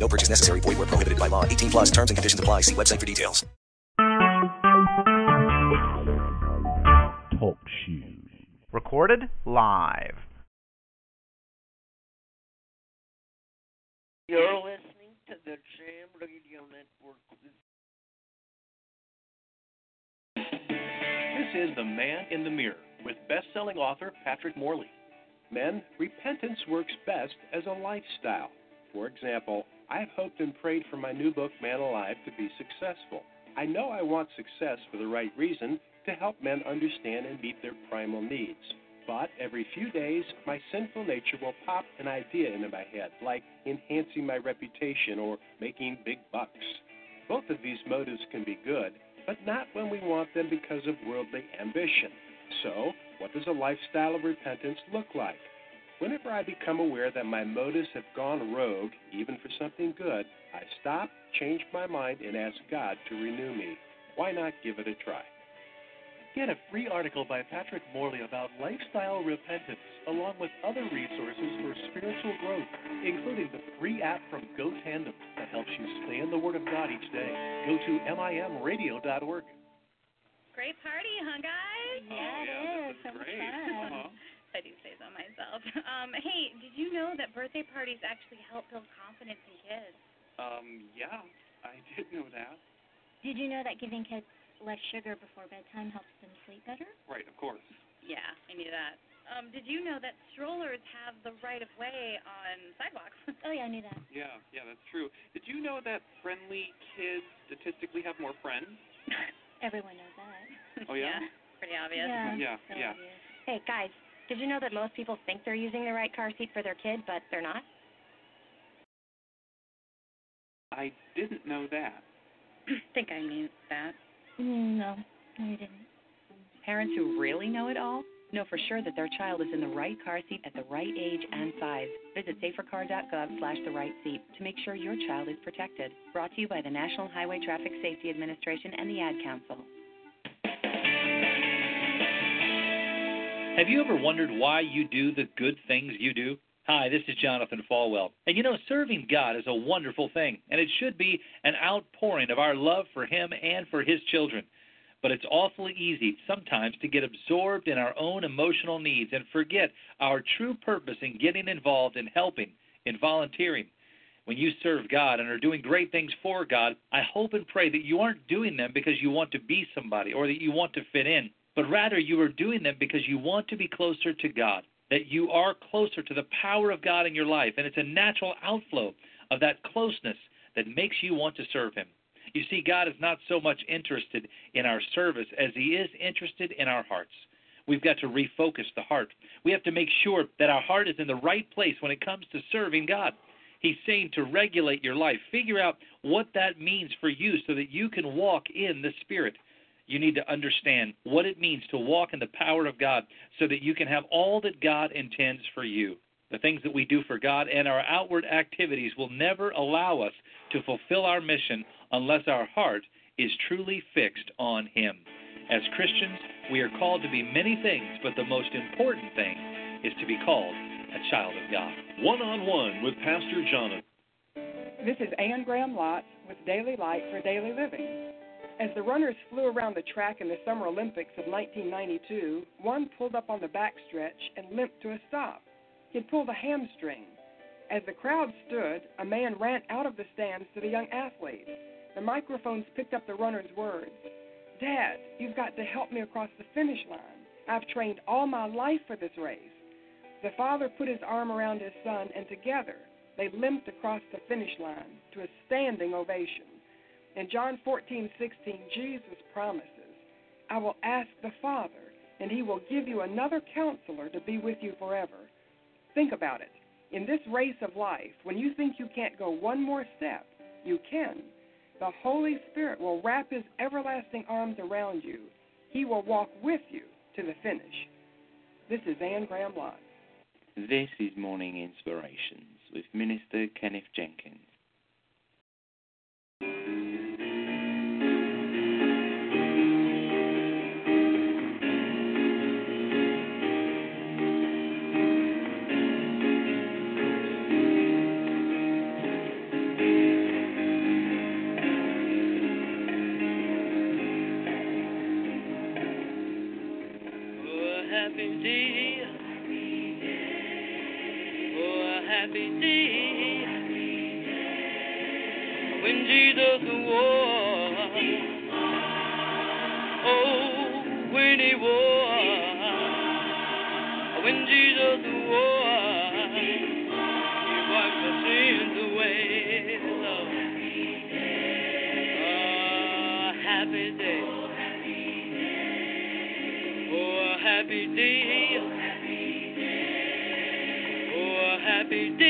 No purchase necessary. Void where prohibited by law. 18 plus terms and conditions apply. See website for details. Talk shoes. Recorded live. You're listening to the Jam Radio Network. This is The Man in the Mirror with best-selling author Patrick Morley. Men, repentance works best as a lifestyle. For example, I've hoped and prayed for my new book, Man Alive, to be successful. I know I want success for the right reason to help men understand and meet their primal needs. But every few days, my sinful nature will pop an idea into my head, like enhancing my reputation or making big bucks. Both of these motives can be good, but not when we want them because of worldly ambition. So, what does a lifestyle of repentance look like? Whenever I become aware that my motives have gone rogue, even for something good, I stop, change my mind, and ask God to renew me. Why not give it a try? Get a free article by Patrick Morley about lifestyle repentance, along with other resources for spiritual growth, including the free app from GoTandem that helps you stay in the Word of God each day. Go to mimradio.org. Great party, huh, guys? Yeah, it is. So much fun. I do say so myself. Um, hey, did you know that birthday parties actually help build confidence in kids? Um, yeah, I did know that. Did you know that giving kids less sugar before bedtime helps them sleep better? Right, of course. Yeah, I knew that. Um, did you know that strollers have the right of way on sidewalks? Oh yeah, I knew that. Yeah, yeah, that's true. Did you know that friendly kids statistically have more friends? Everyone knows that. Oh, yeah? pretty obvious. Yeah. Yeah, so yeah. obvious. Hey, guys, did you know that most people think they're using the right car seat for their kid, but they're not? I didn't know that. I think I knew that. No, I didn't. Parents who really know it all know for sure that their child is in the right car seat at the right age and size. Visit safercar.gov slash the right seat to make sure your child is protected. Brought to you by the National Highway Traffic Safety Administration and the Ad Council. Have you ever wondered why you do the good things you do? Hi, this is Jonathan Falwell. And you know, serving God is a wonderful thing, and it should be an outpouring of our love for Him and for His children. But it's awfully easy sometimes to get absorbed in our own emotional needs and forget our true purpose in getting involved in helping, in volunteering. When you serve God and are doing great things for God, I hope and pray that you aren't doing them because you want to be somebody or that you want to fit in, but rather you are doing them because you want to be closer to God, that you are closer to the power of God in your life, and it's a natural outflow of that closeness that makes you want to serve Him. You see, God is not so much interested in our service as He is interested in our hearts. We've got to refocus the heart. We have to make sure that our heart is in the right place when it comes to serving God. He's saying to regulate your life. Figure out what that means for you so that you can walk in the Spirit. You need to understand what it means to walk in the power of God so that you can have all that God intends for you. The things that we do for God and our outward activities will never allow us to fulfill our mission unless our heart is truly fixed on Him. As Christians, we are called to be many things, but the most important thing is to be called a child of God. One on one with Pastor Jonathan. This is Anne Graham Lotz with Daily Light for Daily Living. As the runners flew around the track in the Summer Olympics of 1992, one pulled up on the backstretch and limped to a stop. He'd pulled a hamstring. As the crowd stood, a man ran out of the stands to the young athlete. The microphones picked up the runner's words Dad, you've got to help me across the finish line. I've trained all my life for this race. The father put his arm around his son, and together they limped across the finish line to a standing ovation. In John 14, 16, Jesus promises, I will ask the Father, and he will give you another counselor to be with you forever. Think about it. In this race of life, when you think you can't go one more step, you can. The Holy Spirit will wrap his everlasting arms around you. He will walk with you to the finish. This is Anne Graham Lotz. This is Morning Inspirations with Minister Kenneth Jenkins. happy day. When Jesus was, oh, when he was, when Jesus was, he wiped the sins away. Oh, oh happy day. Oh, happy day. every day.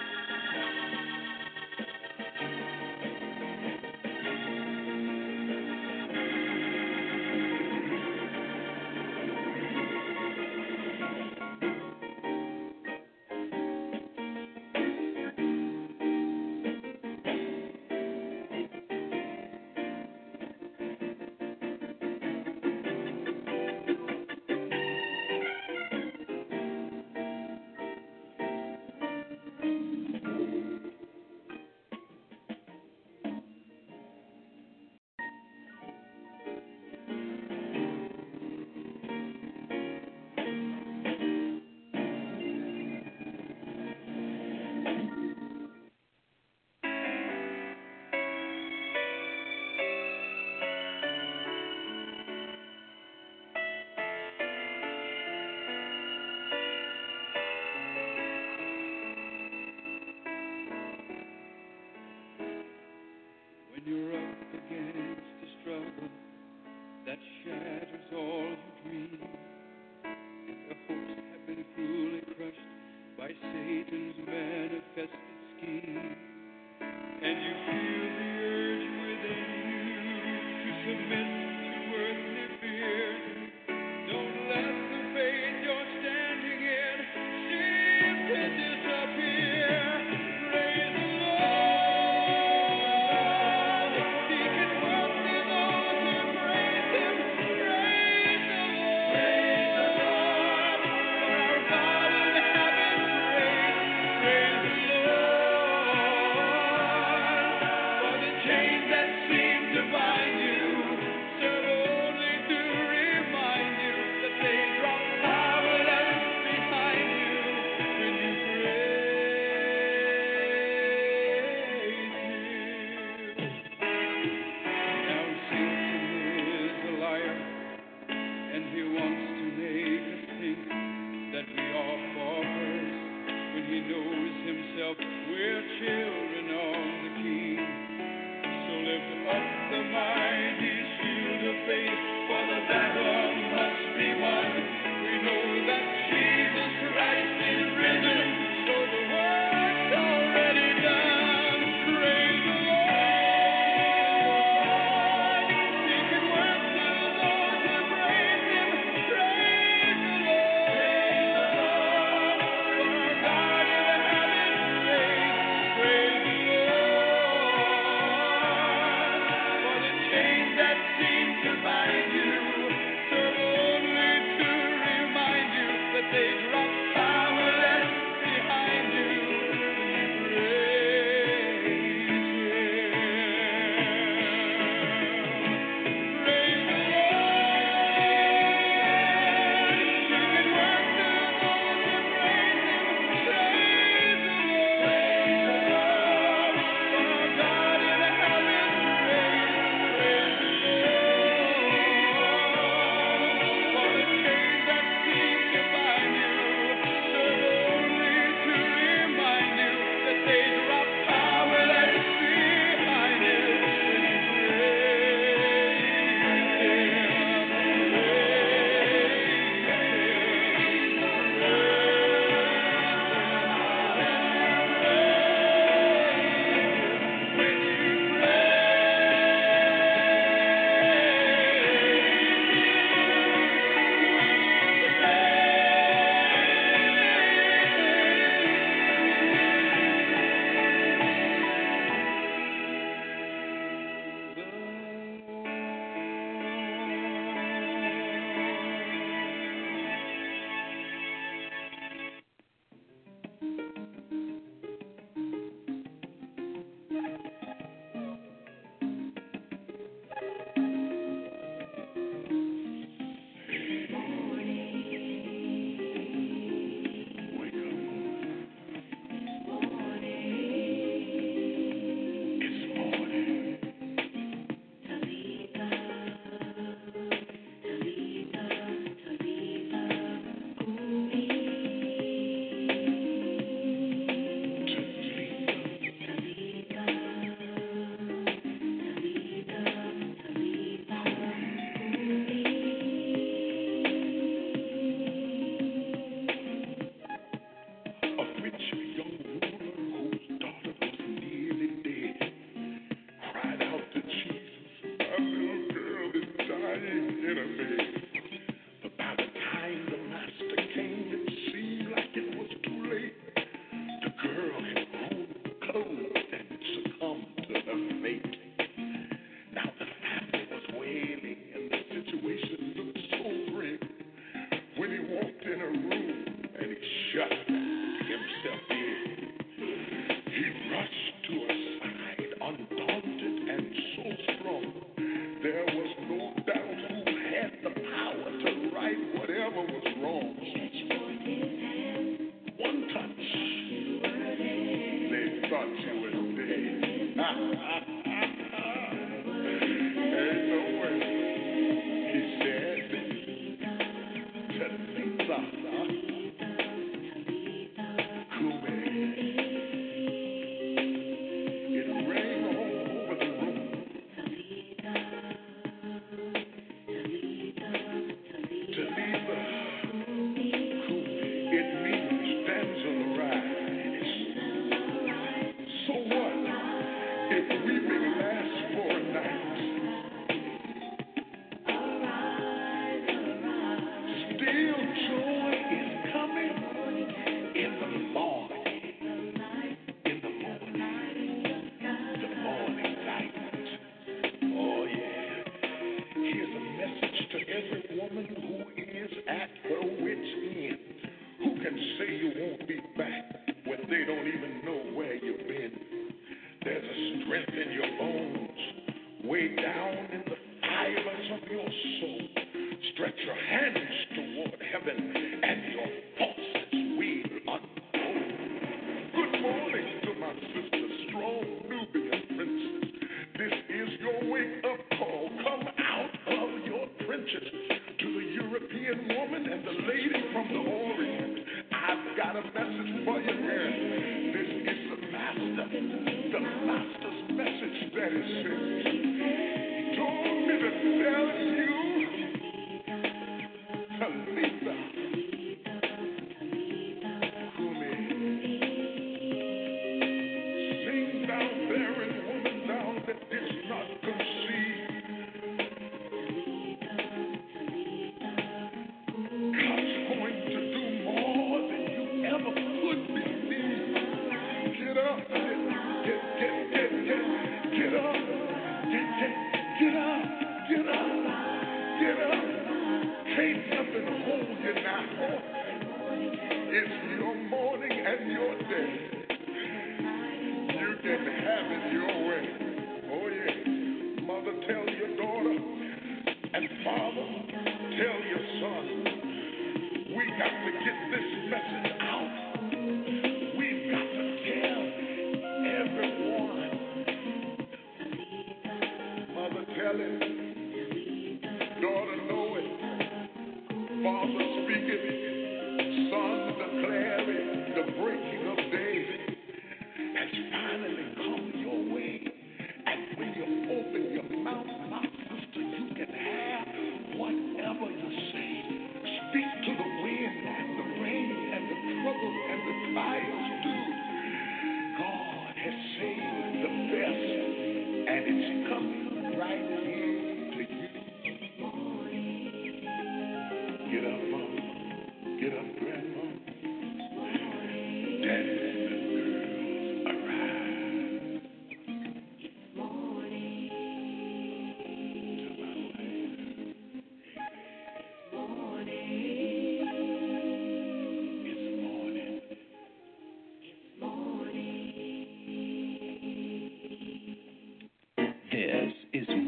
and you're up against a struggle that shatters all you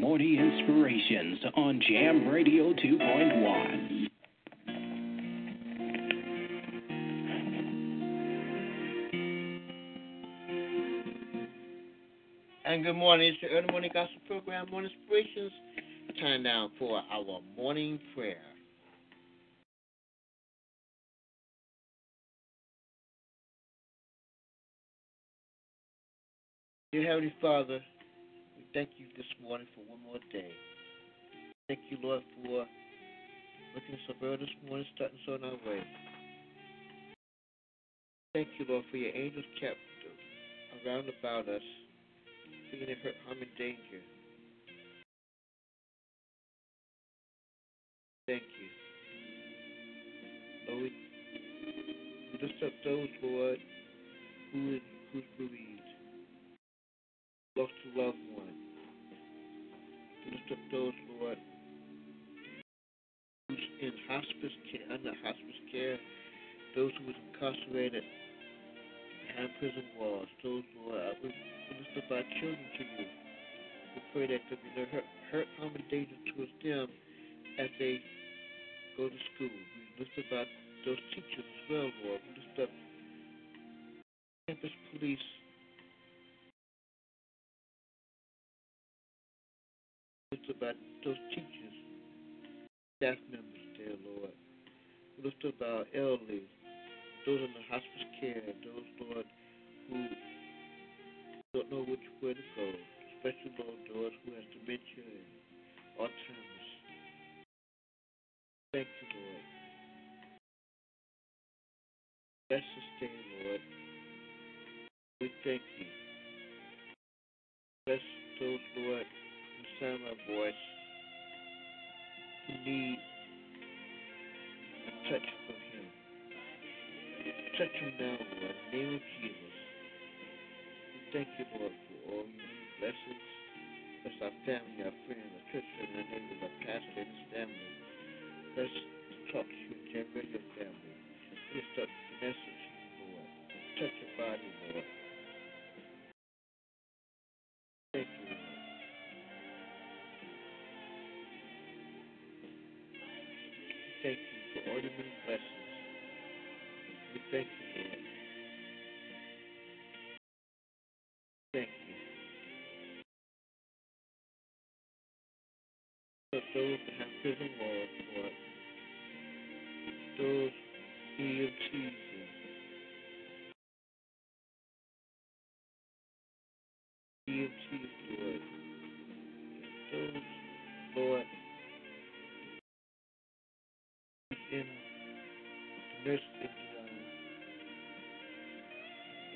Morning Inspirations on Jam Radio 2.1. And good morning. It's the early morning gospel program, Morning Inspirations. Time now for our morning prayer. Dear Heavenly Father, morning for one more day. Thank you, Lord, for looking so early this morning, starting us on our way. Thank you, Lord, for your angels kept around about us, being in hurt, harm, and danger. Up our, those teachers, staff members there, Lord. Lift up our elderly, those in the hospice care, those, Lord, who don't know which way to go, especially, Lord, those who have dementia and Alzheimer's. Thank you, Lord. Bless this day, Lord. We thank you. Bless those, Lord, my voice, need a touch from Him. Touch them now, Lord, in the name of Jesus. Thank you, Lord, for all your blessings. Bless our family, our friends, our church family, our neighbors, our pastor and his family. Let's talk to you, Jam Radio family. Lift up Vanessa to you, Lord. Touch your body, Lord.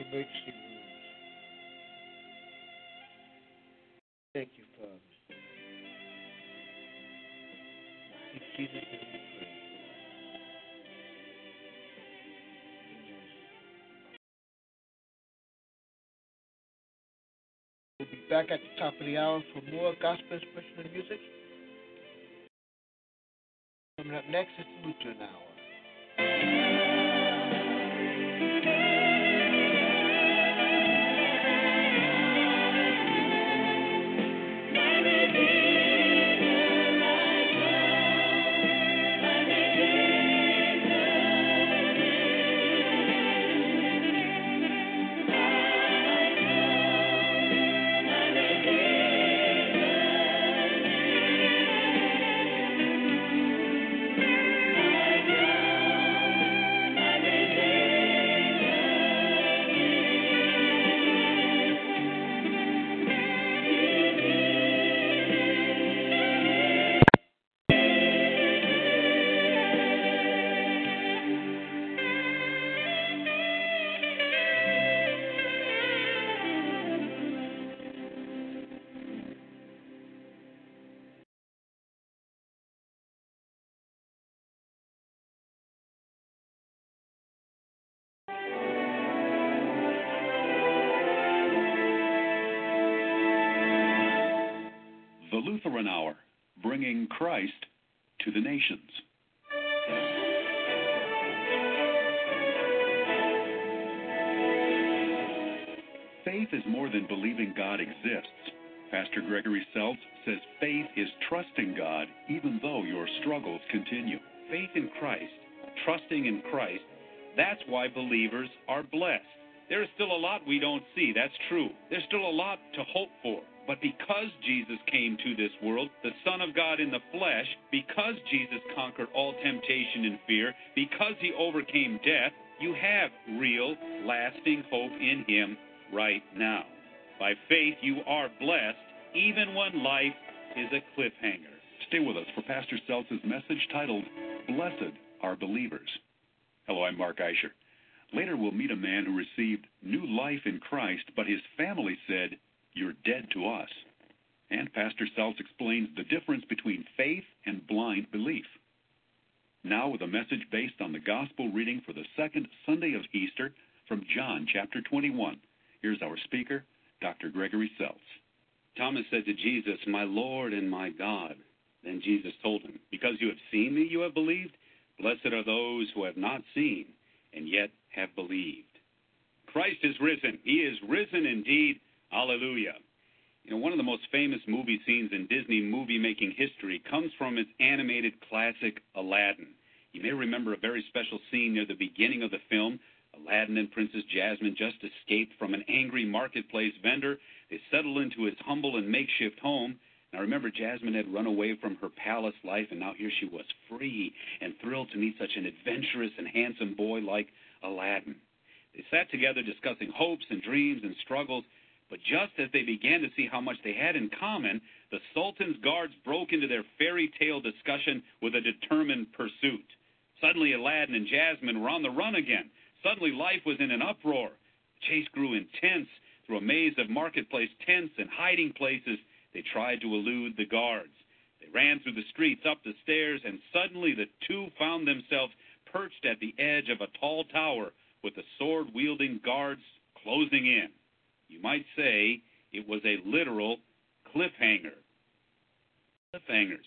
Emergency rooms. Thank you, Father. In Jesus' name we pray. Amen. We'll be back at the top of the hour for more gospel inspirational music. Coming up next is the Lutheran Hour. Christ to the nations. Faith is more than believing God exists. Pastor Gregory Seltz says faith is trusting God even though your struggles continue. Faith in Christ, trusting in Christ, that's why believers are blessed. There is still a lot we don't see, that's true. There's still a lot to hope for. But because Jesus came to this world, the Son of God in the flesh, because Jesus conquered all temptation and fear, because he overcame death, you have real, lasting hope in him right now. By faith, you are blessed even when life is a cliffhanger. Stay with us for Pastor Seltz's message titled, Blessed Are Believers. Hello, I'm Mark Eischer. Later, we'll meet a man who received new life in Christ, but his family said, You're dead to us. And Pastor Seltz explains the difference between faith and blind belief. Now, with a message based on the gospel reading for the second Sunday of Easter from John chapter 21. Here's our speaker, Dr. Gregory Seltz. Thomas said to Jesus, My Lord and my God. Then Jesus told him, Because you have seen me, you have believed. Blessed are those who have not seen and yet have believed. Christ is risen. He is risen indeed. Alleluia. You know, one of the most famous movie scenes in Disney movie making history comes from its animated classic, Aladdin. You may remember a very special scene near the beginning of the film. Aladdin and Princess Jasmine just escaped from an angry marketplace vendor. They settle into his humble and makeshift home. Now remember, Jasmine had run away from her palace life, and now here she was free and thrilled to meet such an adventurous and handsome boy like Aladdin. They sat together discussing hopes and dreams and struggles, but just as they began to see how much they had in common, the Sultan's guards broke into their fairy tale discussion with a determined pursuit. Suddenly, Aladdin and Jasmine were on the run again. Suddenly, life was in an uproar. The chase grew intense through a maze of marketplace tents and hiding places. They tried to elude the guards. They ran through the streets, up the stairs, and suddenly the two found themselves perched at the edge of a tall tower with the sword wielding guards closing in. You might say it was a literal cliffhanger. Cliffhangers.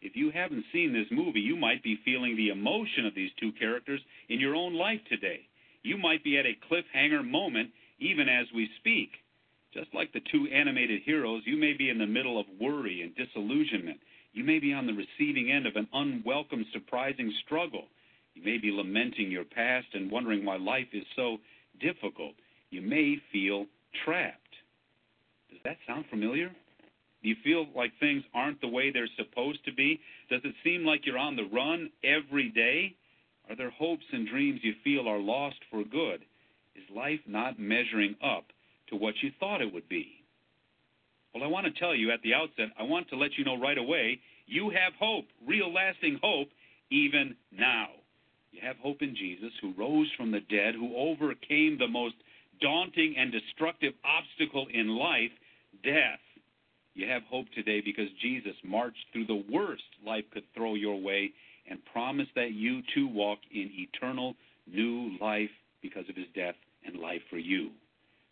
If you haven't seen this movie, you might be feeling the emotion of these two characters in your own life today. You might be at a cliffhanger moment even as we speak. Just like the two animated heroes, you may be in the middle of worry and disillusionment. You may be on the receiving end of an unwelcome, surprising struggle. You may be lamenting your past and wondering why life is so difficult. You may feel trapped. Does that sound familiar? Do you feel like things aren't the way they're supposed to be? Does it seem like you're on the run every day? Are there hopes and dreams you feel are lost for good? Is life not measuring up to what you thought it would be? Well, I want to tell you at the outset, I want to let you know right away, you have hope, real lasting hope, even now. You have hope in Jesus, who rose from the dead, who overcame the most daunting and destructive obstacle in life, death. You have hope today because Jesus marched through the worst life could throw your way and promised that you too walk in eternal new life because of his death and life for you.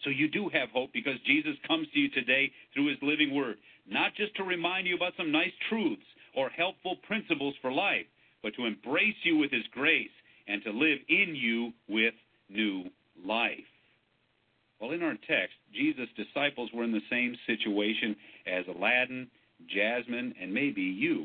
So you do have hope because Jesus comes to you today through his living word, not just to remind you about some nice truths or helpful principles for life, but to embrace you with his grace and to live in you with new life. Well, in our text, Jesus' disciples were in the same situation as Aladdin, Jasmine, and maybe you.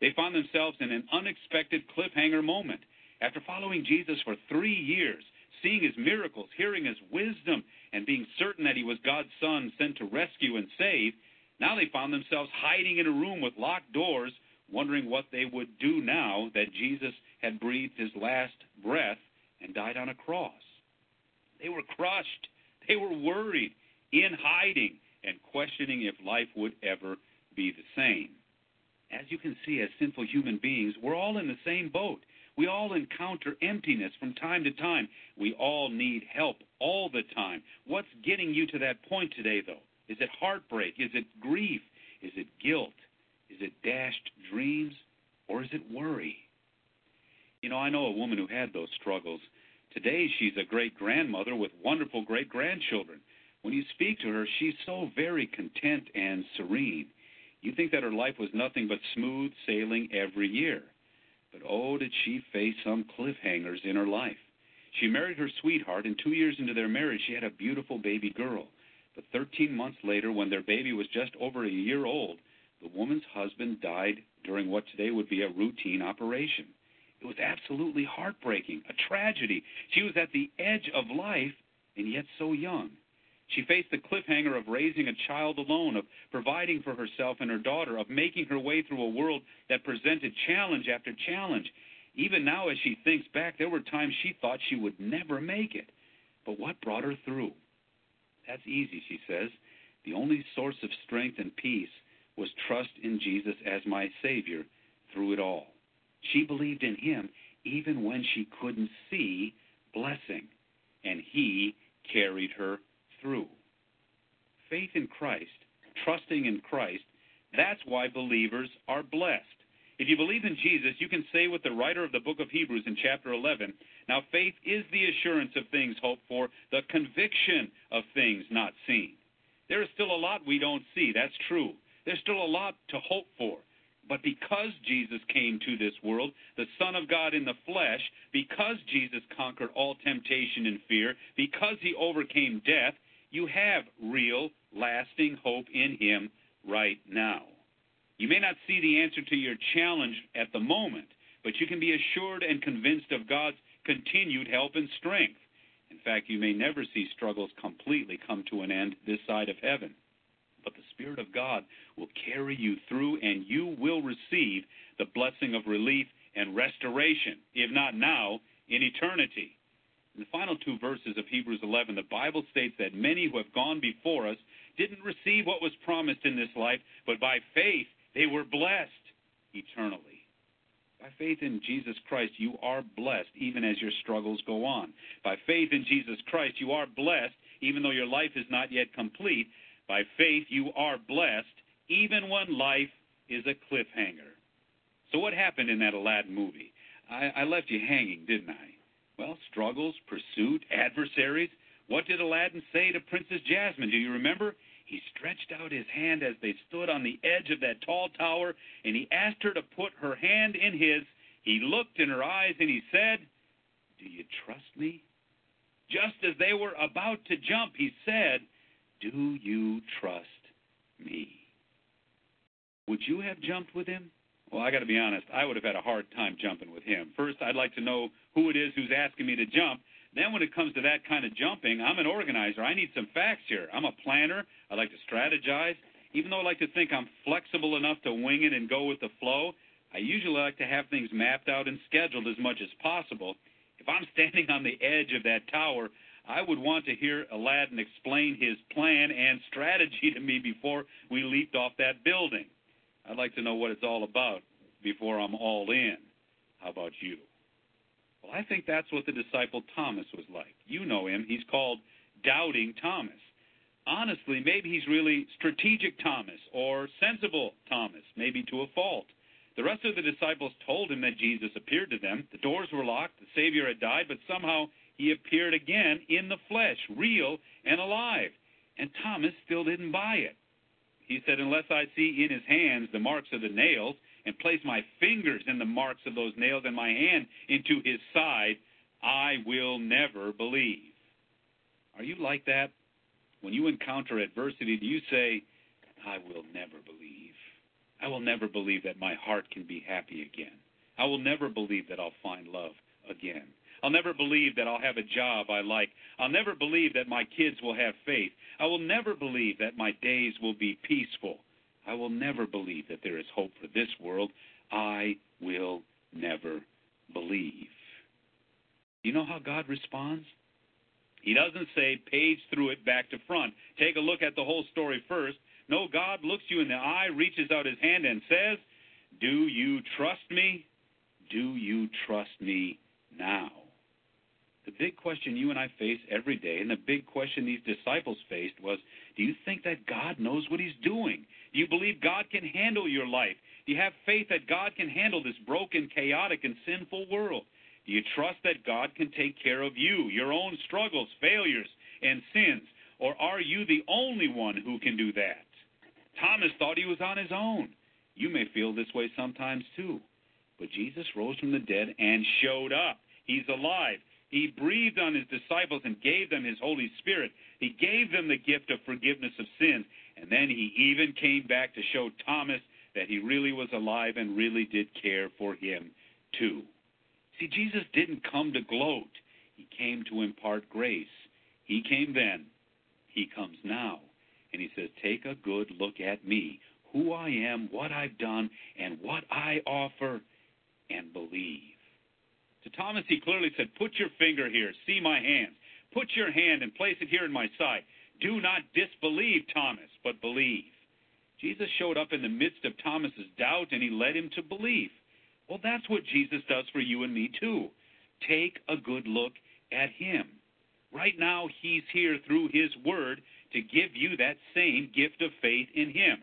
They found themselves in an unexpected cliffhanger moment. After following Jesus for three years, seeing his miracles, hearing his wisdom, and being certain that he was God's son sent to rescue and save, now they found themselves hiding in a room with locked doors, wondering what they would do now that Jesus had breathed his last breath and died on a cross. They were crushed. They were worried, in hiding, and questioning if life would ever be the same. As you can see, as sinful human beings, we're all in the same boat. We all encounter emptiness from time to time. We all need help all the time. What's getting you to that point today, though? Is it heartbreak? Is it grief? Is it guilt? Is it dashed dreams? Or is it worry? You know, I know a woman who had those struggles. Today, she's a great grandmother with wonderful great grandchildren. When you speak to her, she's so very content and serene. You think that her life was nothing but smooth sailing every year. But oh, did she face some cliffhangers in her life. She married her sweetheart, and two years into their marriage, she had a beautiful baby girl. But 13 months later, when their baby was just over a year old, the woman's husband died during what today would be a routine operation. It was absolutely heartbreaking, a tragedy. She was at the edge of life, and yet so young. She faced the cliffhanger of raising a child alone, of providing for herself and her daughter, of making her way through a world that presented challenge after challenge. Even now, as she thinks back, there were times she thought she would never make it. But what brought her through? That's easy, she says. The only source of strength and peace was trust in Jesus as my Savior through it all. She believed in Him even when she couldn't see blessing, and He carried her through. Faith in Christ, trusting in Christ, that's why believers are blessed. If you believe in Jesus, you can say with the writer of the book of Hebrews in chapter 11, Now faith is the assurance of things hoped for, the conviction of things not seen. There is still a lot we don't see, that's true. There's still a lot to hope for. But because Jesus came to this world, the Son of God in the flesh, because Jesus conquered all temptation and fear, because he overcame death, you have real, lasting hope in him right now. You may not see the answer to your challenge at the moment, but you can be assured and convinced of God's continued help and strength. In fact, you may never see struggles completely come to an end this side of heaven. But the Spirit of God will carry you through, and you will receive the blessing of relief and restoration, if not now, in eternity. In the final two verses of Hebrews 11, the Bible states that many who have gone before us didn't receive what was promised in this life, but by faith they were blessed eternally. By faith in Jesus Christ, you are blessed even as your struggles go on. By faith in Jesus Christ, you are blessed even though your life is not yet complete. By faith, you are blessed even when life is a cliffhanger. So, what happened in that Aladdin movie? I, I left you hanging, didn't I? Well, struggles, pursuit, adversaries. What did Aladdin say to Princess Jasmine? Do you remember? He stretched out his hand as they stood on the edge of that tall tower, and he asked her to put her hand in his. He looked in her eyes and he said, Do you trust me? Just as they were about to jump, he said, Do you trust me? Would you have jumped with him? Well, I got to be honest, I would have had a hard time jumping with him. First, I'd like to know who it is who's asking me to jump. Then, when it comes to that kind of jumping, I'm an organizer. I need some facts here. I'm a planner. I like to strategize. Even though I like to think I'm flexible enough to wing it and go with the flow, I usually like to have things mapped out and scheduled as much as possible. If I'm standing on the edge of that tower, I would want to hear Aladdin explain his plan and strategy to me before we leaped off that building. I'd like to know what it's all about before I'm all in. How about you? Well, I think that's what the disciple Thomas was like. You know him. He's called Doubting Thomas. Honestly, maybe he's really strategic Thomas or sensible Thomas, maybe to a fault. The rest of the disciples told him that Jesus appeared to them. The doors were locked, the Savior had died, but somehow he appeared again in the flesh, real and alive. And Thomas still didn't buy it. He said, Unless I see in his hands the marks of the nails, and place my fingers in the marks of those nails and my hand into his side, I will never believe. Are you like that? When you encounter adversity, do you say, I will never believe? I will never believe that my heart can be happy again. I will never believe that I'll find love again. I'll never believe that I'll have a job I like. I'll never believe that my kids will have faith. I will never believe that my days will be peaceful. I will never believe that there is hope for this world. I will never believe. You know how God responds? He doesn't say page through it back to front. Take a look at the whole story first. No, God looks you in the eye, reaches out his hand, and says, Do you trust me? Do you trust me now? Big question you and I face every day, and the big question these disciples faced was Do you think that God knows what He's doing? Do you believe God can handle your life? Do you have faith that God can handle this broken, chaotic, and sinful world? Do you trust that God can take care of you, your own struggles, failures, and sins? Or are you the only one who can do that? Thomas thought he was on his own. You may feel this way sometimes too. But Jesus rose from the dead and showed up. He's alive. He breathed on his disciples and gave them his Holy Spirit. He gave them the gift of forgiveness of sins. And then he even came back to show Thomas that he really was alive and really did care for him too. See, Jesus didn't come to gloat, he came to impart grace. He came then, he comes now. And he says, Take a good look at me, who I am, what I've done, and what I offer, and believe. To Thomas, he clearly said, Put your finger here, see my hands. Put your hand and place it here in my side. Do not disbelieve, Thomas, but believe. Jesus showed up in the midst of Thomas's doubt and he led him to believe. Well, that's what Jesus does for you and me, too. Take a good look at him. Right now, he's here through his word to give you that same gift of faith in him.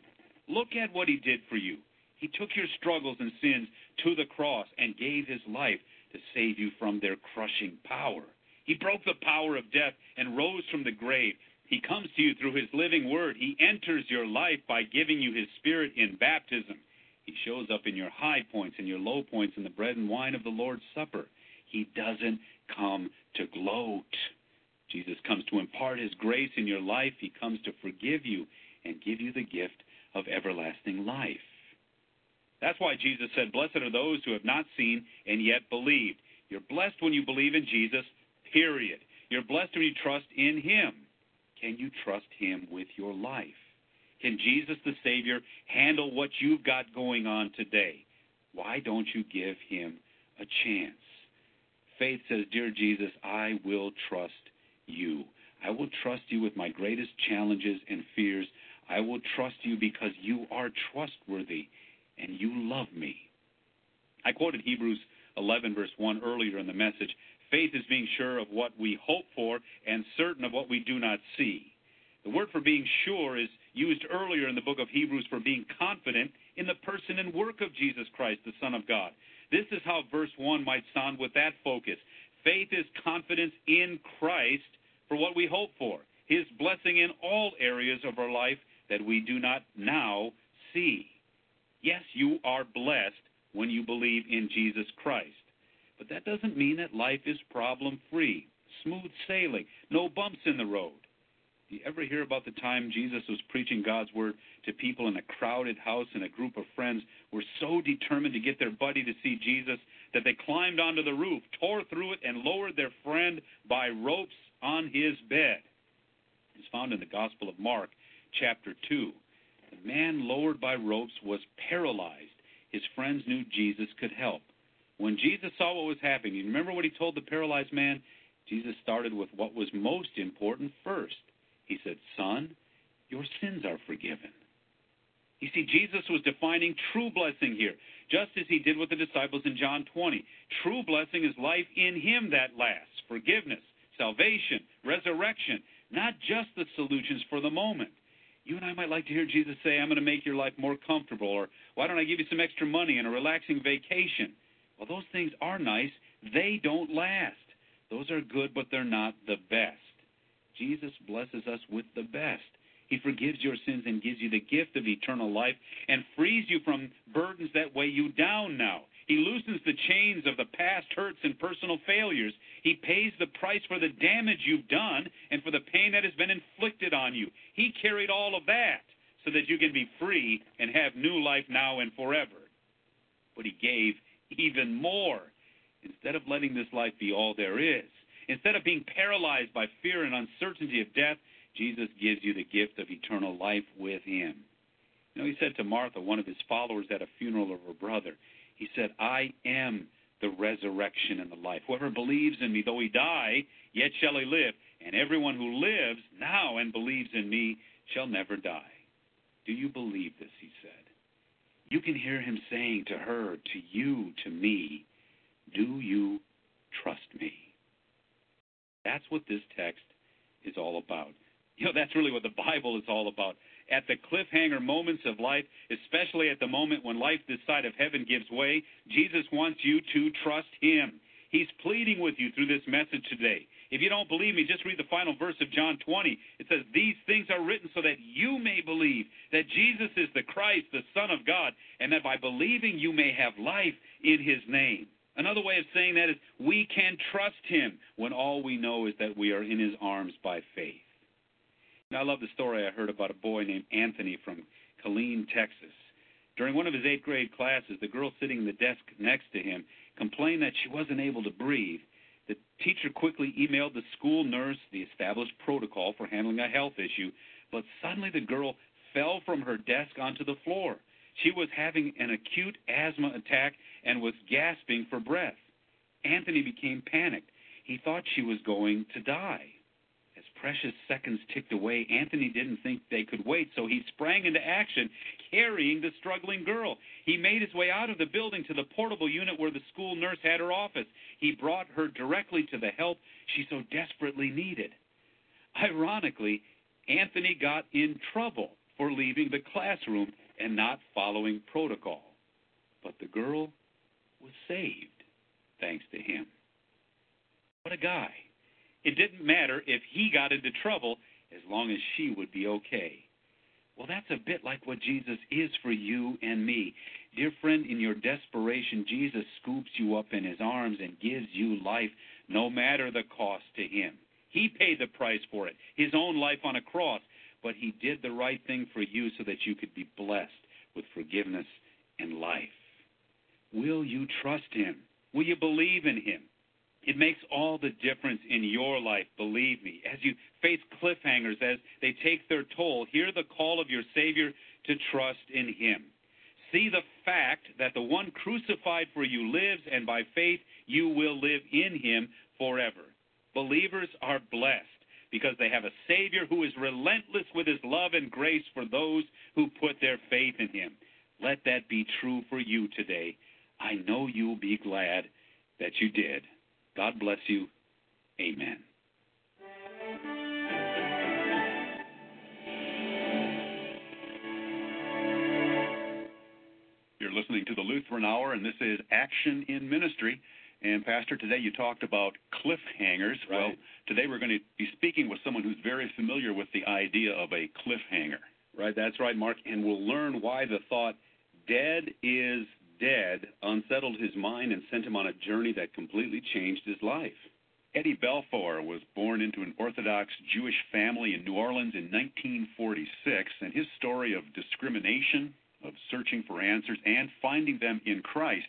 Look at what he did for you. He took your struggles and sins to the cross and gave his life to save you from their crushing power. He broke the power of death and rose from the grave. He comes to you through his living word. He enters your life by giving you his spirit in baptism. He shows up in your high points and your low points in the bread and wine of the Lord's Supper. He doesn't come to gloat. Jesus comes to impart his grace in your life. He comes to forgive you and give you the gift of everlasting life. That's why Jesus said, Blessed are those who have not seen and yet believed. You're blessed when you believe in Jesus, period. You're blessed when you trust in him. Can you trust him with your life? Can Jesus the Savior handle what you've got going on today? Why don't you give him a chance? Faith says, Dear Jesus, I will trust you. I will trust you with my greatest challenges and fears. I will trust you because you are trustworthy and you love me. I quoted Hebrews 11, verse 1 earlier in the message. Faith is being sure of what we hope for and certain of what we do not see. The word for being sure is used earlier in the book of Hebrews for being confident in the person and work of Jesus Christ, the Son of God. This is how verse 1 might sound with that focus. Faith is confidence in Christ for what we hope for, his blessing in all areas of our life that we do not now see. Yes, you are blessed when you believe in Jesus Christ. But that doesn't mean that life is problem free, smooth sailing, no bumps in the road. Do you ever hear about the time Jesus was preaching God's word to people in a crowded house and a group of friends were so determined to get their buddy to see Jesus that they climbed onto the roof, tore through it, and lowered their friend by ropes on his bed? It's found in the Gospel of Mark, chapter 2. Man lowered by ropes was paralyzed. His friends knew Jesus could help. When Jesus saw what was happening, you remember what he told the paralyzed man? Jesus started with what was most important first. He said, Son, your sins are forgiven. You see, Jesus was defining true blessing here, just as he did with the disciples in John 20. True blessing is life in him that lasts forgiveness, salvation, resurrection, not just the solutions for the moment. You and I might like to hear Jesus say, I'm going to make your life more comfortable, or why don't I give you some extra money and a relaxing vacation? Well, those things are nice. They don't last. Those are good, but they're not the best. Jesus blesses us with the best. He forgives your sins and gives you the gift of eternal life and frees you from burdens that weigh you down now. He loosens the chains of the past hurts and personal failures. He pays the price for the damage you've done and for the pain that has been inflicted on you. He carried all of that so that you can be free and have new life now and forever. But He gave even more. Instead of letting this life be all there is, Instead of being paralyzed by fear and uncertainty of death, Jesus gives you the gift of eternal life with him. You know, he said to Martha, one of his followers at a funeral of her brother, he said, I am the resurrection and the life. Whoever believes in me, though he die, yet shall he live. And everyone who lives now and believes in me shall never die. Do you believe this? He said. You can hear him saying to her, to you, to me, Do you trust me? That's what this text is all about. You know, that's really what the Bible is all about. At the cliffhanger moments of life, especially at the moment when life this side of heaven gives way, Jesus wants you to trust Him. He's pleading with you through this message today. If you don't believe me, just read the final verse of John 20. It says, These things are written so that you may believe that Jesus is the Christ, the Son of God, and that by believing you may have life in his name. Another way of saying that is we can trust him when all we know is that we are in his arms by faith. I love the story I heard about a boy named Anthony from Killeen, Texas. During one of his eighth grade classes, the girl sitting in the desk next to him complained that she wasn't able to breathe. The teacher quickly emailed the school nurse the established protocol for handling a health issue, but suddenly the girl fell from her desk onto the floor. She was having an acute asthma attack and was gasping for breath. Anthony became panicked. He thought she was going to die. Precious seconds ticked away, Anthony didn't think they could wait, so he sprang into action, carrying the struggling girl. He made his way out of the building to the portable unit where the school nurse had her office. He brought her directly to the help she so desperately needed. Ironically, Anthony got in trouble for leaving the classroom and not following protocol. But the girl was saved thanks to him. What a guy. It didn't matter if he got into trouble as long as she would be okay. Well, that's a bit like what Jesus is for you and me. Dear friend, in your desperation, Jesus scoops you up in his arms and gives you life no matter the cost to him. He paid the price for it, his own life on a cross, but he did the right thing for you so that you could be blessed with forgiveness and life. Will you trust him? Will you believe in him? It makes all the difference in your life, believe me. As you face cliffhangers, as they take their toll, hear the call of your Savior to trust in Him. See the fact that the one crucified for you lives, and by faith you will live in Him forever. Believers are blessed because they have a Savior who is relentless with His love and grace for those who put their faith in Him. Let that be true for you today. I know you'll be glad that you did. God bless you. Amen. You're listening to the Lutheran Hour, and this is Action in Ministry. And, Pastor, today you talked about cliffhangers. Right. Well, today we're going to be speaking with someone who's very familiar with the idea of a cliffhanger. Right, that's right, Mark. And we'll learn why the thought, dead is dead, unsettled his mind and sent him on a journey that completely changed his life. Eddie Balfour was born into an Orthodox Jewish family in New Orleans in 1946, and his story of discrimination, of searching for answers, and finding them in Christ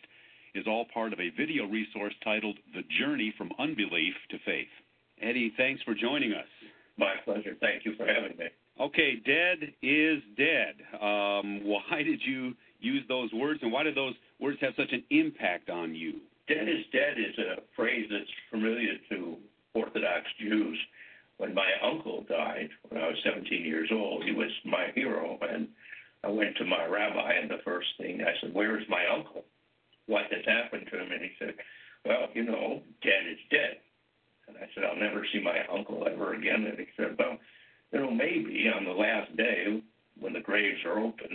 is all part of a video resource titled The Journey from Unbelief to Faith. Eddie, thanks for joining us. My pleasure. Thank you for having me. Okay, dead is dead. Um, why did you use those words, and why did those words have such an impact on you? Dead is dead is a phrase that's familiar to Orthodox Jews. When my uncle died when I was 17 years old, he was my hero, and I went to my rabbi, and the first thing I said, "Where is my uncle? What has happened to him?" And he said, "Well, you know, dead is dead." And I said, "I'll never see my uncle ever again." And he said, "Well, you know, maybe on the last day when the graves are open,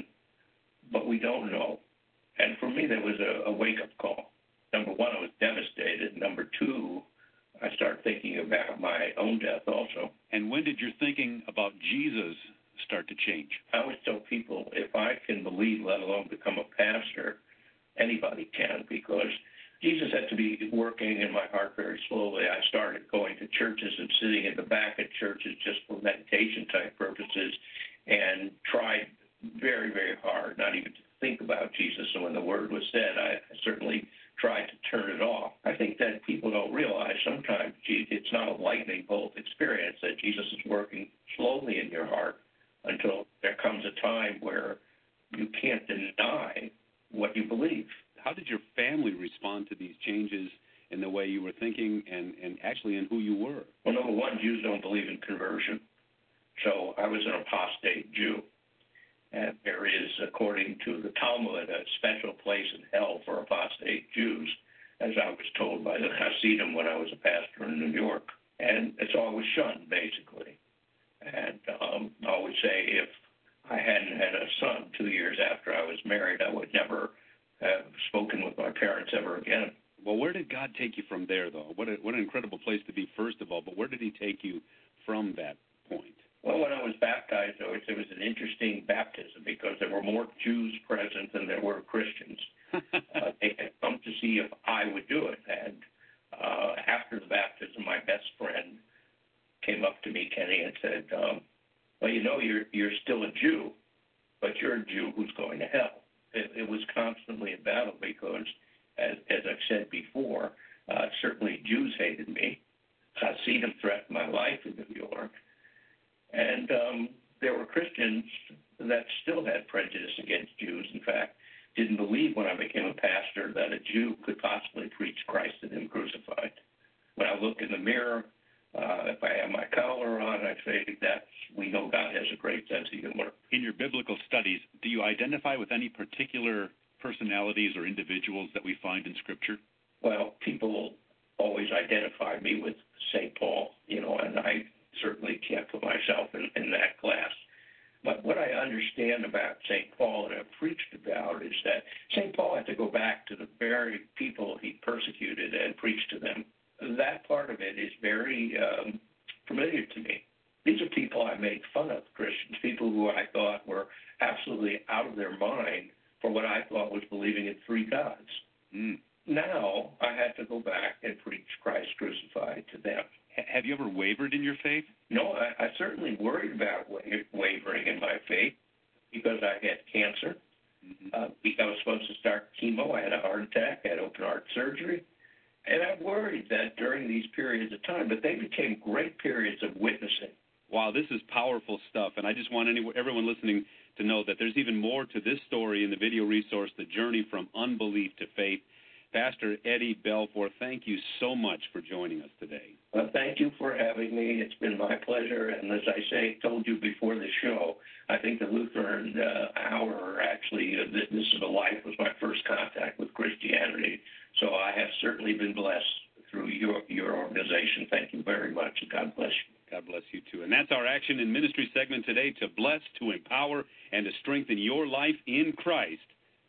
you too. And that's our action in ministry segment today to bless, to empower, and to strengthen your life in Christ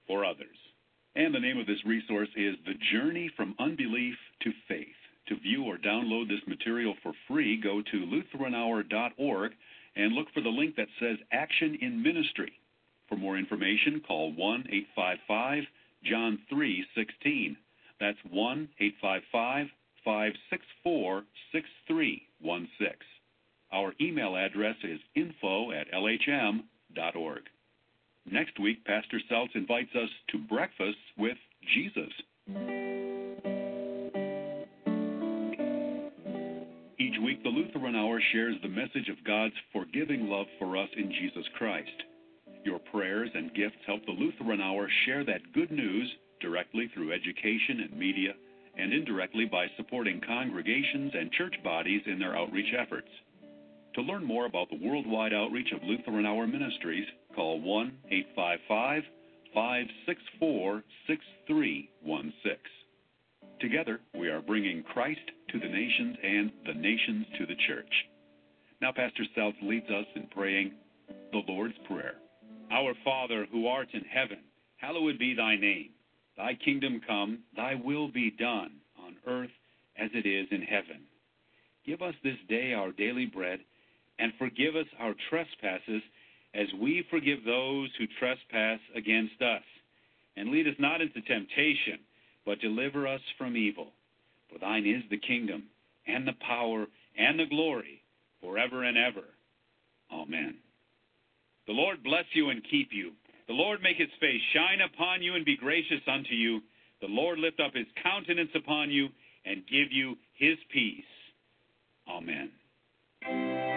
for others. And the name of this resource is The Journey from Unbelief to Faith. To view or download this material for free, go to lutheranhour.org and look for the link that says Action in Ministry. For more information, call 1 855 John 3 16. That's 1 855 564 6316. Our email address is info at lhm.org. Next week, Pastor Seltz invites us to breakfast with Jesus. Each week, the Lutheran Hour shares the message of God's forgiving love for us in Jesus Christ. Your prayers and gifts help the Lutheran Hour share that good news directly through education and media, and indirectly by supporting congregations and church bodies in their outreach efforts. To learn more about the worldwide outreach of Lutheran Hour Ministries, call 1 855 564 6316. Together, we are bringing Christ to the nations and the nations to the church. Now, Pastor Seltz leads us in praying the Lord's Prayer. Our Father, who art in heaven, hallowed be thy name. Thy kingdom come, thy will be done, on earth as it is in heaven. Give us this day our daily bread, and forgive us our trespasses as we forgive those who trespass against us. And lead us not into temptation, but deliver us from evil. For thine is the kingdom, and the power, and the glory, forever and ever. Amen. The Lord bless you and keep you. The Lord make his face shine upon you and be gracious unto you. The Lord lift up his countenance upon you and give you his peace. Amen.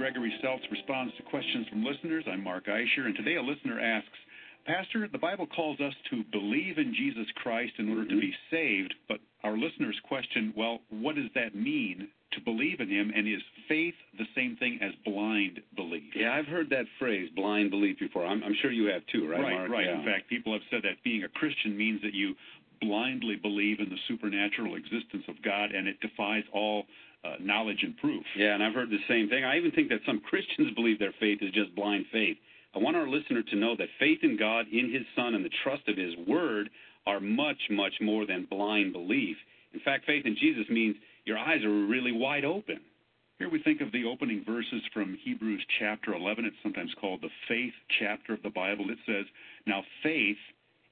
Gregory Seltz responds to questions from listeners. I'm Mark Eischer, and today a listener asks, Pastor, the Bible calls us to believe in Jesus Christ in order to be mm-hmm. saved, but our listeners question, well, what does that mean to believe in him, and is faith the same thing as blind belief? Yeah, I've heard that phrase, blind belief, before. I'm, I'm sure you have too, right, Right, Mark? right. Yeah. In fact, people have said that being a Christian means that you blindly believe in the supernatural existence of God, and it defies all uh, knowledge and proof. Yeah, and I've heard the same thing. I even think that some Christians believe their faith is just blind faith. I want our listener to know that faith in God, in His Son, and the trust of His Word are much, much more than blind belief. In fact, faith in Jesus means your eyes are really wide open. Here we think of the opening verses from Hebrews chapter 11. It's sometimes called the faith chapter of the Bible. It says, Now faith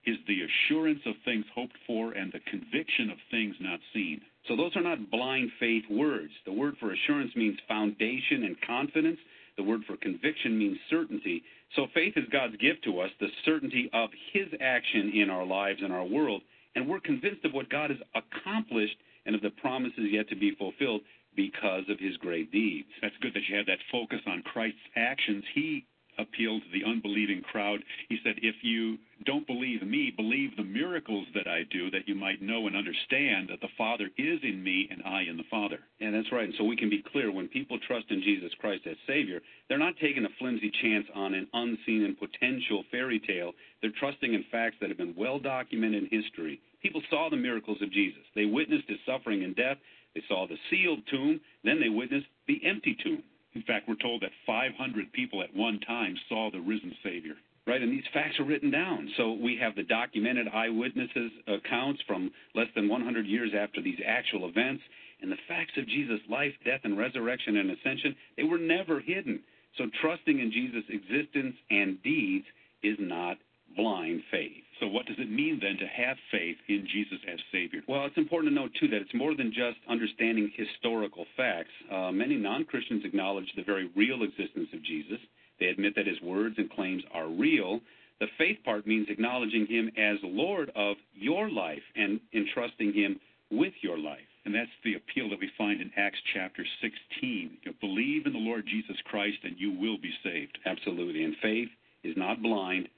is the assurance of things hoped for and the conviction of things not seen. So those are not blind faith words. The word for assurance means foundation and confidence. The word for conviction means certainty. So faith is God's gift to us, the certainty of His action in our lives and our world. And we're convinced of what God has accomplished and of the promises yet to be fulfilled because of His great deeds. That's good that you had that focus on Christ's actions. He appealed to the unbelieving crowd. He said, If you don't believe me, believe the miracles that I do, that you might know and understand that the Father is in me and I in the Father. Yeah, that's right. And so we can be clear when people trust in Jesus Christ as Savior, they're not taking a flimsy chance on an unseen and potential fairy tale. They're trusting in facts that have been well documented in history. People saw the miracles of Jesus, they witnessed his suffering and death, they saw the sealed tomb, then they witnessed the empty tomb. In fact, we're told that 500 people at one time saw the risen Savior. Right, and these facts are written down. So we have the documented eyewitnesses accounts from less than 100 years after these actual events. And the facts of Jesus' life, death, and resurrection and ascension, they were never hidden. So trusting in Jesus' existence and deeds is not blind faith. So, what does it mean then to have faith in Jesus as Savior? Well, it's important to note, too, that it's more than just understanding historical facts. Uh, many non Christians acknowledge the very real existence of Jesus. They admit that his words and claims are real. The faith part means acknowledging him as Lord of your life and entrusting him with your life. And that's the appeal that we find in Acts chapter 16. You believe in the Lord Jesus Christ and you will be saved. Absolutely. And faith is not blind,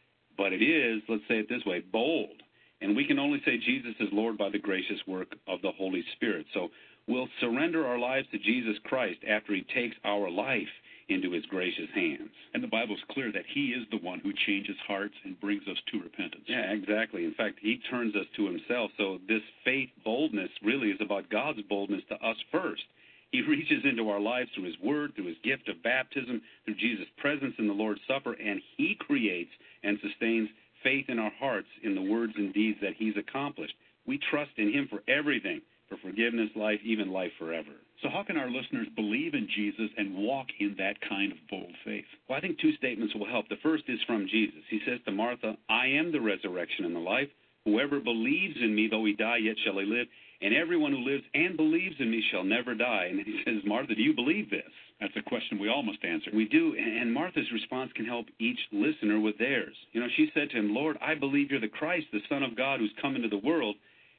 but it is, let's say it this way, bold. And we can only say Jesus is Lord by the gracious work of the Holy Spirit. So we'll surrender our lives to Jesus Christ after he takes our life into his gracious hands. And the Bible's clear that he is the one who changes hearts and brings us to repentance. Yeah, exactly. In fact, he turns us to himself. So this faith boldness really is about God's boldness to us first. He reaches into our lives through his word, through his gift of baptism, through Jesus' presence in the Lord's Supper, and he creates and sustains faith in our hearts in the words and deeds that he's accomplished. We trust in him for everything, for forgiveness, life, even life forever. So, how can our listeners believe in Jesus and walk in that kind of bold faith? Well, I think two statements will help. The first is from Jesus. He says to Martha, I am the resurrection and the life. Whoever believes in me, though he die, yet shall he live. And everyone who lives and believes in me shall never die. And he says, Martha, do you believe this? That's a question we all must answer. We do. And Martha's response can help each listener with theirs. You know, she said to him, Lord, I believe you're the Christ, the Son of God who's come into the world.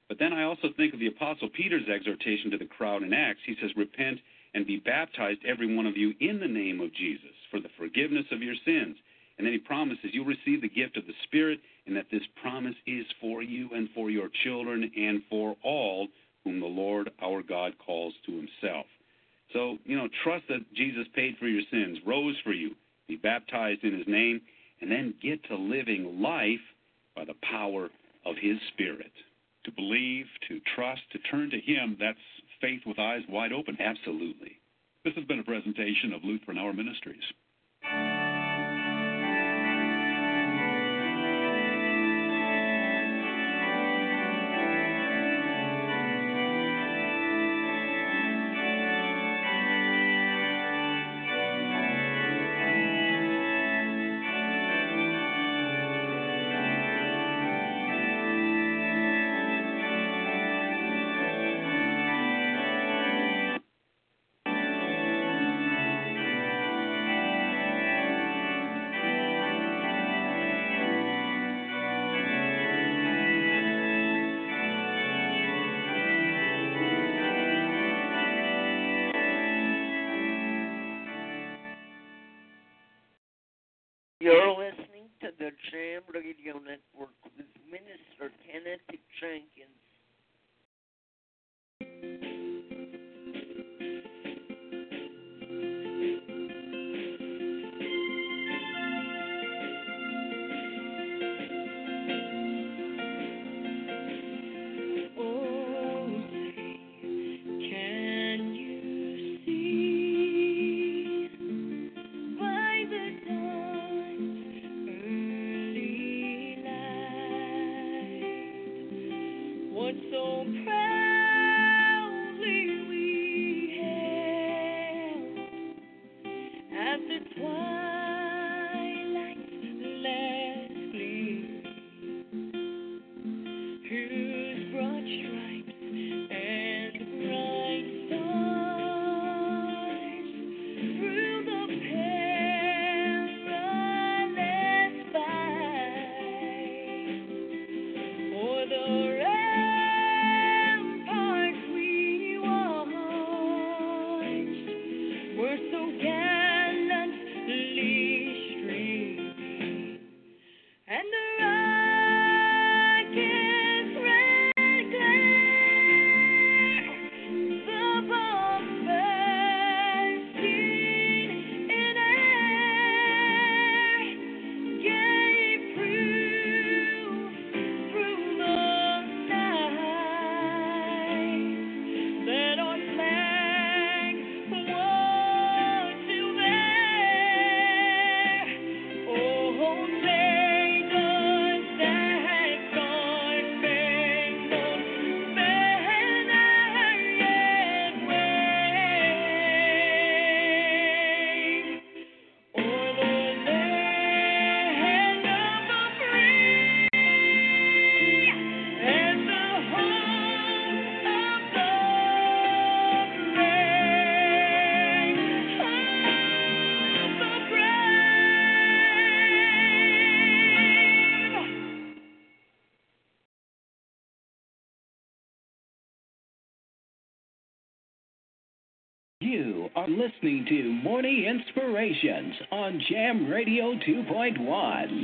But then I also think of the Apostle Peter's exhortation to the crowd in Acts. He says, Repent and be baptized, every one of you, in the name of Jesus, for the forgiveness of your sins. And then he promises you'll receive the gift of the Spirit, and that this promise is for you and for your children and for all whom the Lord our God calls to himself. So, you know, trust that Jesus paid for your sins, rose for you, be baptized in his name, and then get to living life by the power of his Spirit. To believe, to trust, to turn to him, that's faith with eyes wide open. Absolutely. This has been a presentation of Lutheran Hour Ministries. Jam light what so proudly on Jam Radio 2.1.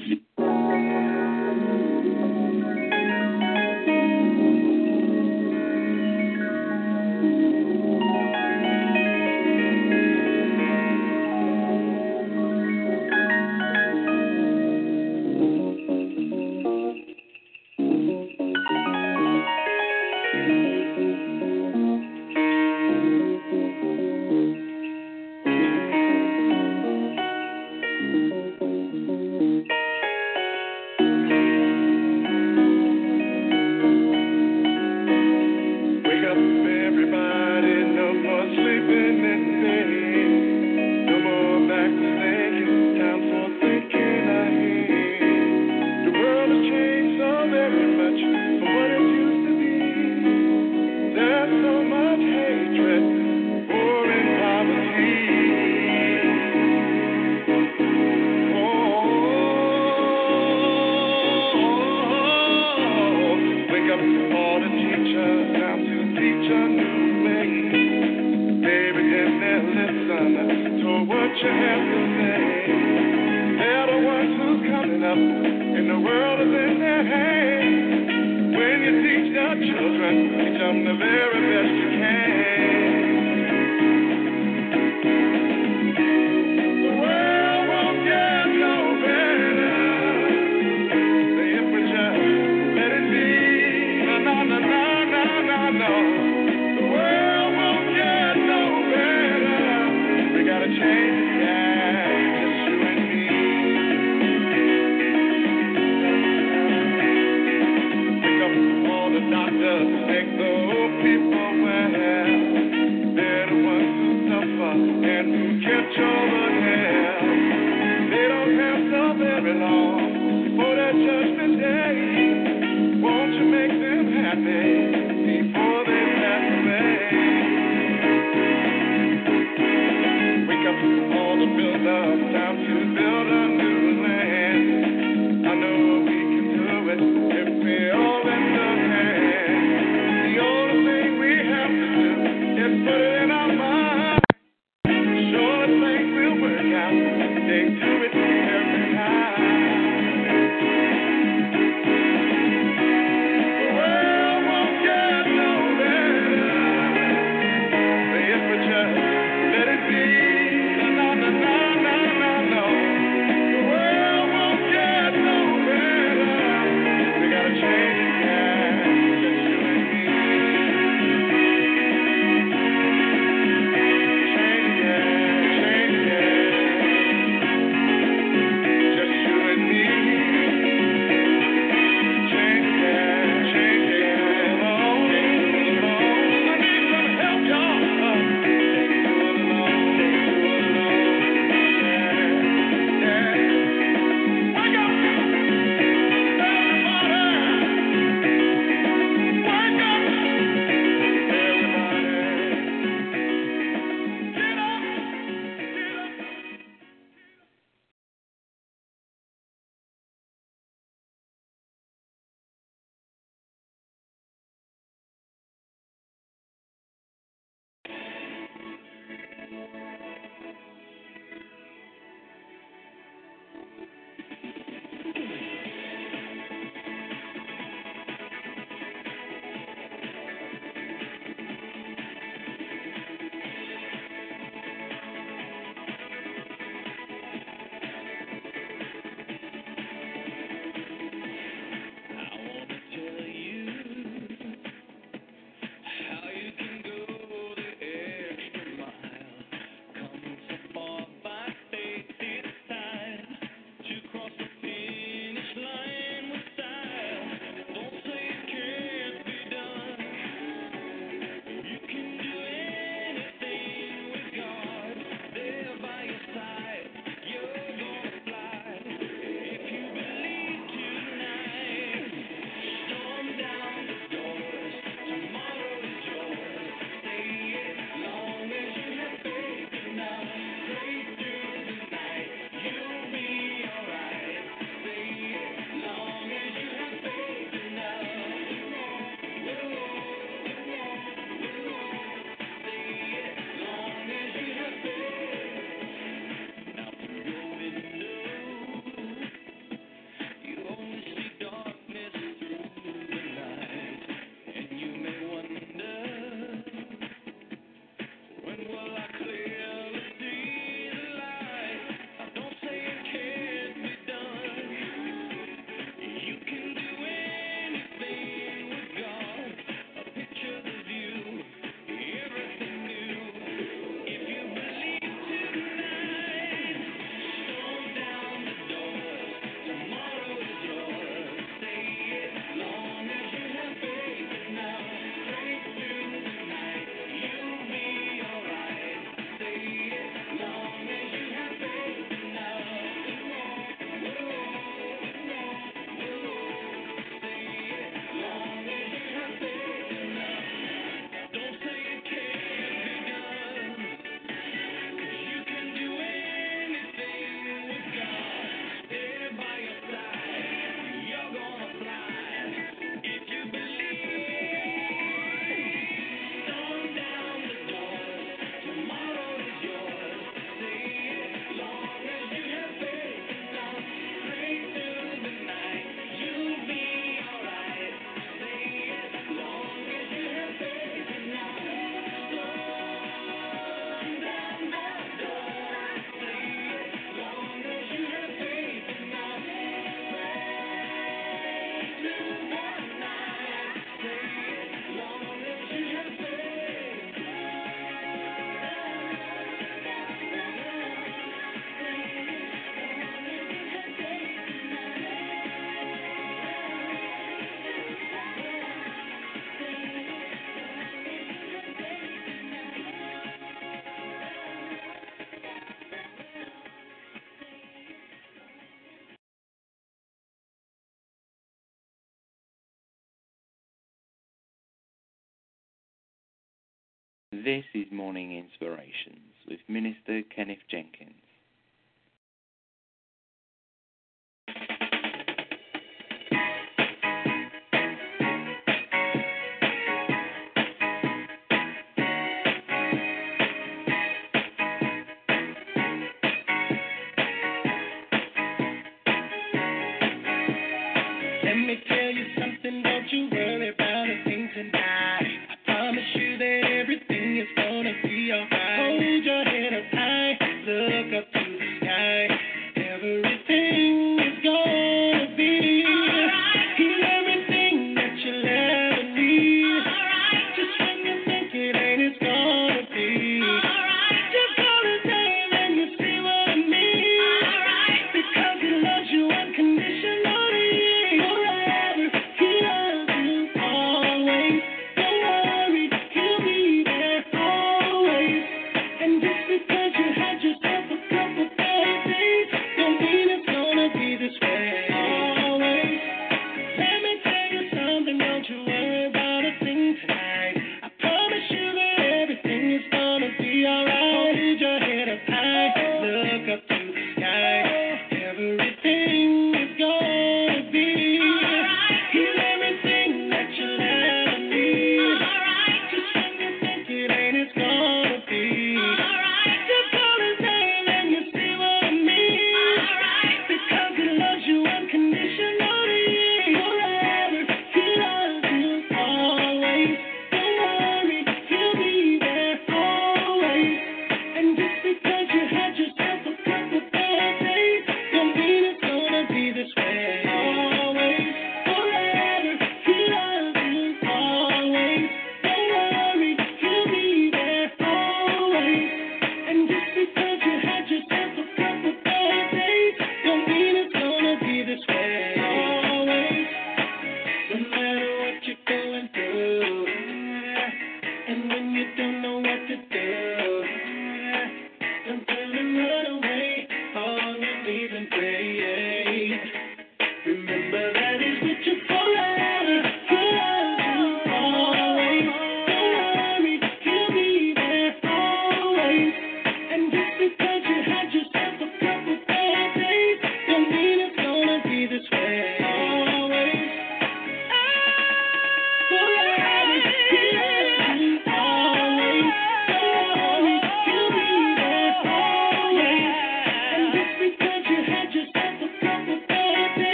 This is Morning Inspirations with Minister Kenneth Jenkins.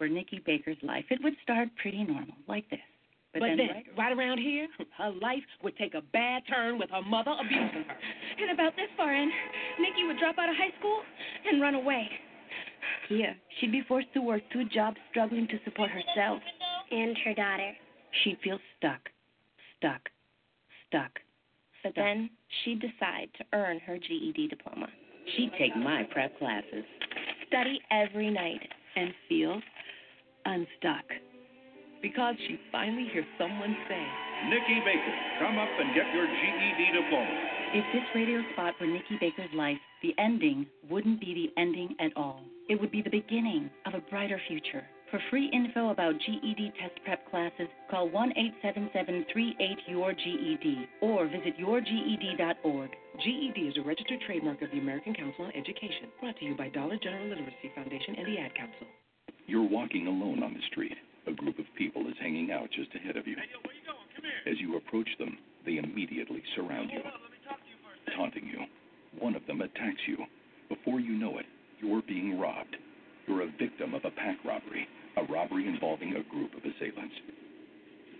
Radio spot Nikki Baker's life? It would start pretty normal, like this. But, But, then, then, right, right around here, her life would take a bad turn with her mother abusing her. And about this far in, Nikki would drop out of high school and run away. Here, she'd be forced to work two jobs, struggling to support herself. And her daughter. She'd feel stuck, stuck, stuck. But then she'd decide to earn her GED diploma. She'd take my prep classes. Study every night. And feel unstuck. Because she finally hears someone say, Nikki Baker, come up and get your GED diploma. If this radio spot were Nikki Baker's life, the ending wouldn't be the ending at all. It would be the beginning of a brighter future. For free info about GED test prep classes, call 1 877 38 your GED or visit yourged.org. GED is a registered trademark of the American Council on Education, brought to you by Dollar General Literacy Foundation and the Ad Council. You're walking alone on the street. A group of people is hanging out just ahead of you. As you approach them, they immediately surround you, taunting you. One of them attacks you. Before you know it, you're being robbed. You're a victim of a pack robbery, a robbery involving a group of assailants.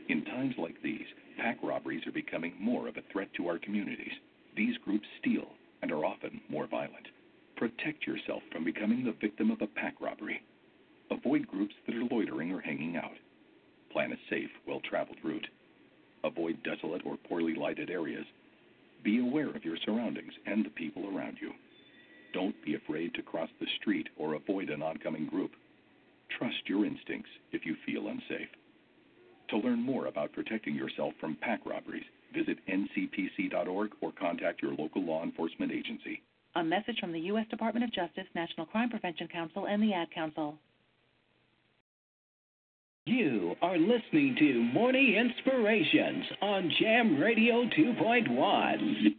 In times like these, pack robberies are becoming more of a threat to our communities. These groups steal and are often more violent. Protect yourself from becoming the victim of a pack robbery. Avoid groups that are loitering or hanging out. Plan a safe, well traveled route. Avoid desolate or poorly lighted areas. Be aware of your surroundings and the people around you. Don't be afraid to cross the street or avoid an oncoming group. Trust your instincts if you feel unsafe. To learn more about protecting yourself from pack robberies, visit ncpc.org or contact your local law enforcement agency. A message from the U.S. Department of Justice, National Crime Prevention Council, and the Ad Council. You are listening to Morning Inspirations on Jam Radio 2.1.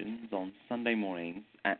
Inspirations on Sunday mornings at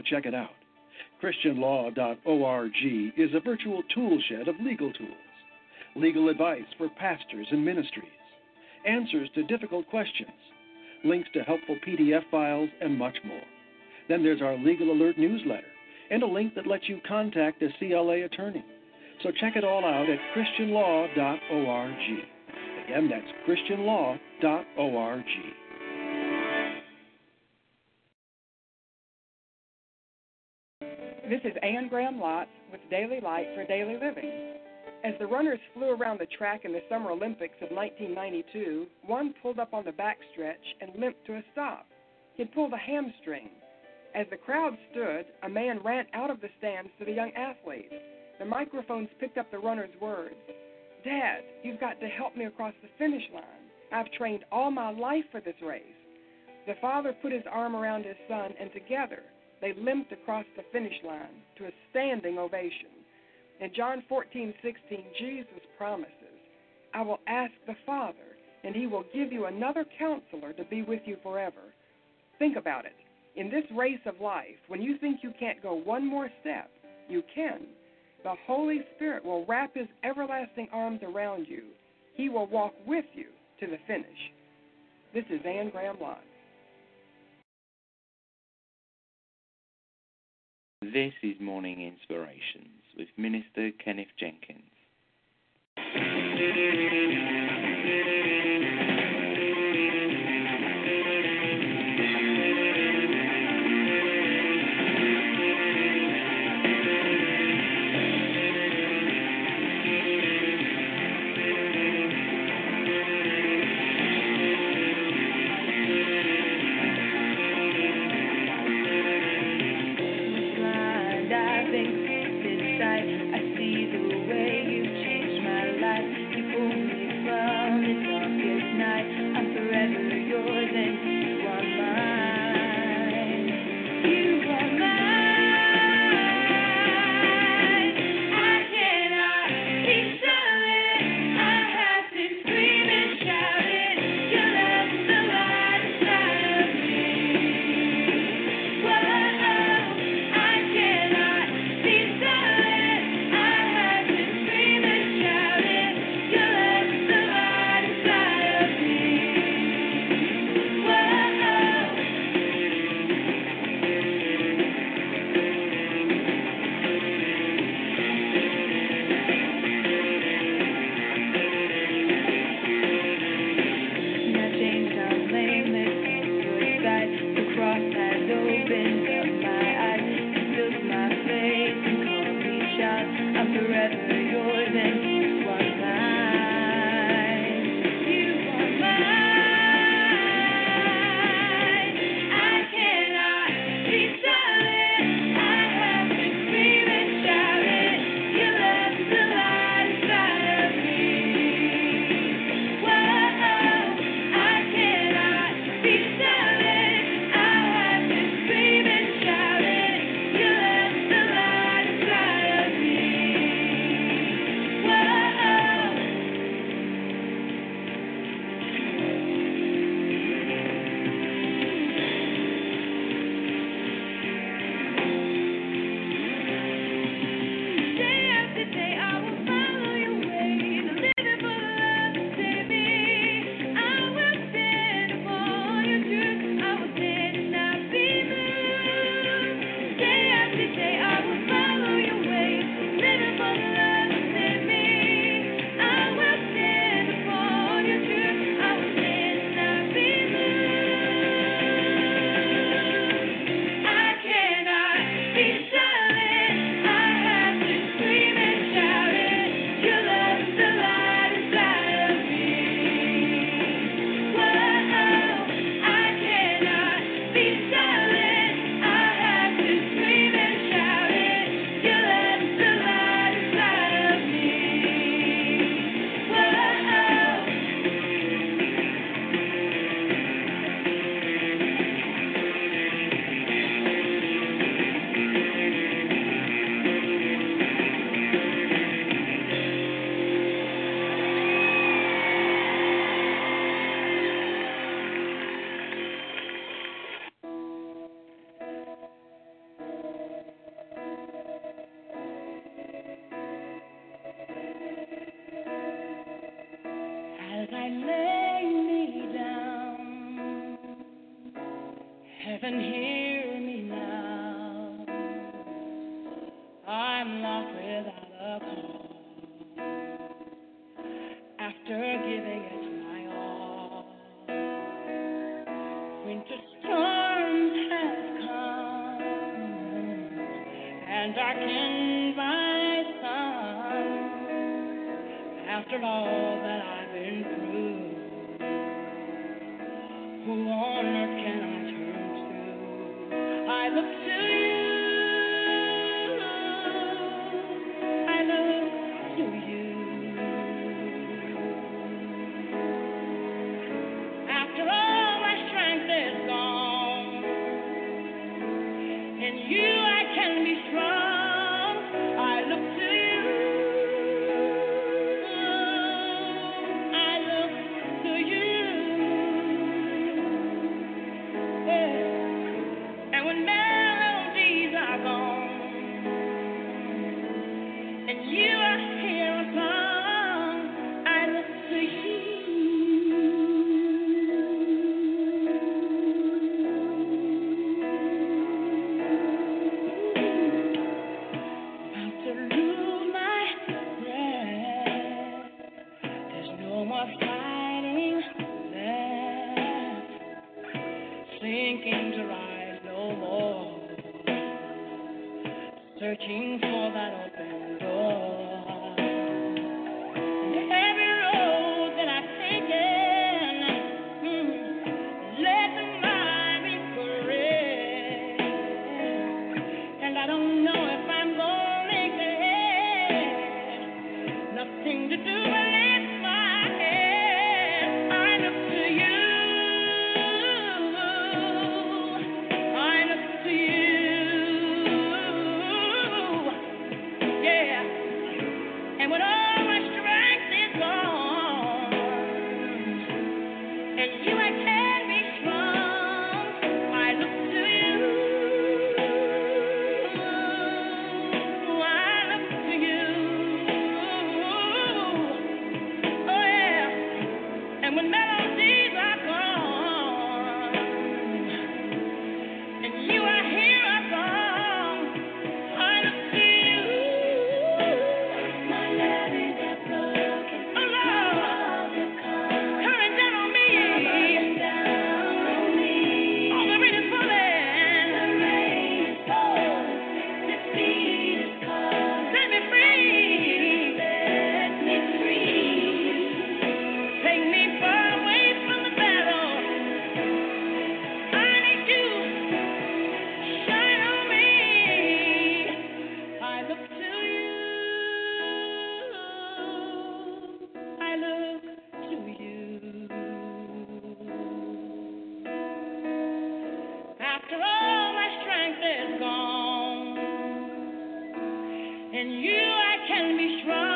to check it out. ChristianLaw.org is a virtual toolshed of legal tools, legal advice for pastors and ministries, answers to difficult questions, links to helpful PDF files, and much more. Then there's our Legal Alert newsletter and a link that lets you contact a CLA attorney. So check it all out at ChristianLaw.org. Again, that's ChristianLaw.org. This is Anne Graham Lotz with Daily Light for Daily Living. As the runners flew around the track in the Summer Olympics of 1992, one pulled up on the backstretch and limped to a stop. He'd pulled a hamstring. As the crowd stood, a man ran out of the stands to the young athlete. The microphones picked up the runner's words Dad, you've got to help me across the finish line. I've trained all my life for this race. The father put his arm around his son, and together they limped across the finish line to a standing ovation. In John 14:16, Jesus promises, "I will ask the Father, and he will give you another counselor to be with you forever." Think about it. In this race of life, when you think you can't go one more step, you can. The Holy Spirit will wrap his everlasting arms around you. He will walk with you to the finish. This is Anne Graham Lotz. This is Morning Inspirations with Minister Kenneth Jenkins. after all my strength is gone. In you I can be strong.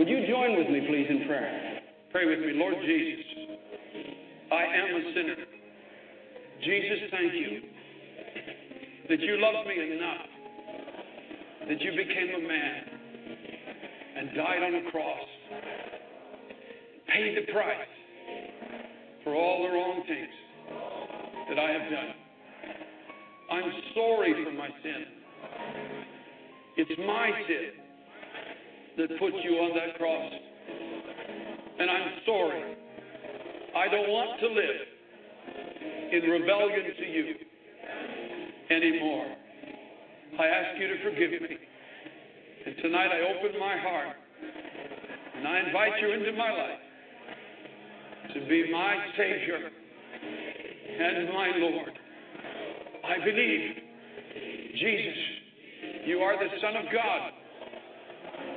Would you join with me, please, in prayer? Pray with me. Lord Jesus, I am a sinner. Jesus, thank you that you loved me enough, that you became a man and died on a cross, paid the price for all the wrong things that I have done. I'm sorry for my sin. It's my sin that put you on that cross. And I'm sorry. I don't want to live in rebellion to you anymore. I ask you to forgive me. And tonight I open my heart and I invite you into my life to be my Savior and my Lord. I believe, Jesus, you are the Son of God.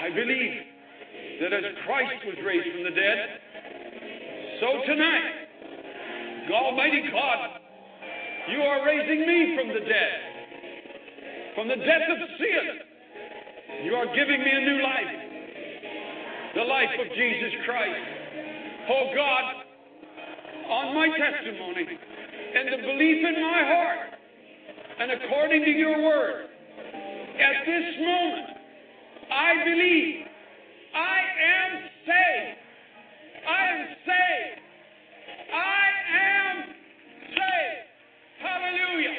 I believe that as Christ was raised from the dead, so tonight, Almighty God, you are raising me from the dead, from the death of sin. You are giving me a new life, the life of Jesus Christ. Oh God, on my testimony and the belief in my heart, and according to your word, at this moment, I believe I am saved. I am saved. I am saved. Hallelujah.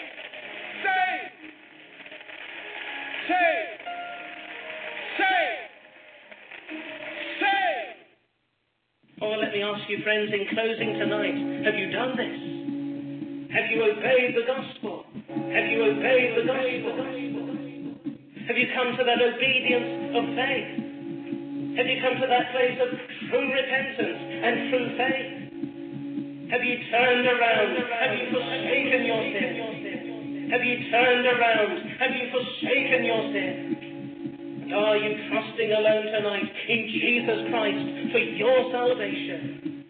Saved. Saved. Saved. Saved. Oh, let me ask you, friends, in closing tonight, have you done this? Have you obeyed the gospel? Have you obeyed the gospel? Have you come to that obedience of faith? Have you come to that place of true repentance and true faith? Have you turned around? Have you forsaken your sin? Have you turned around? Have you forsaken your sin? And are you trusting alone tonight in Jesus Christ for your salvation?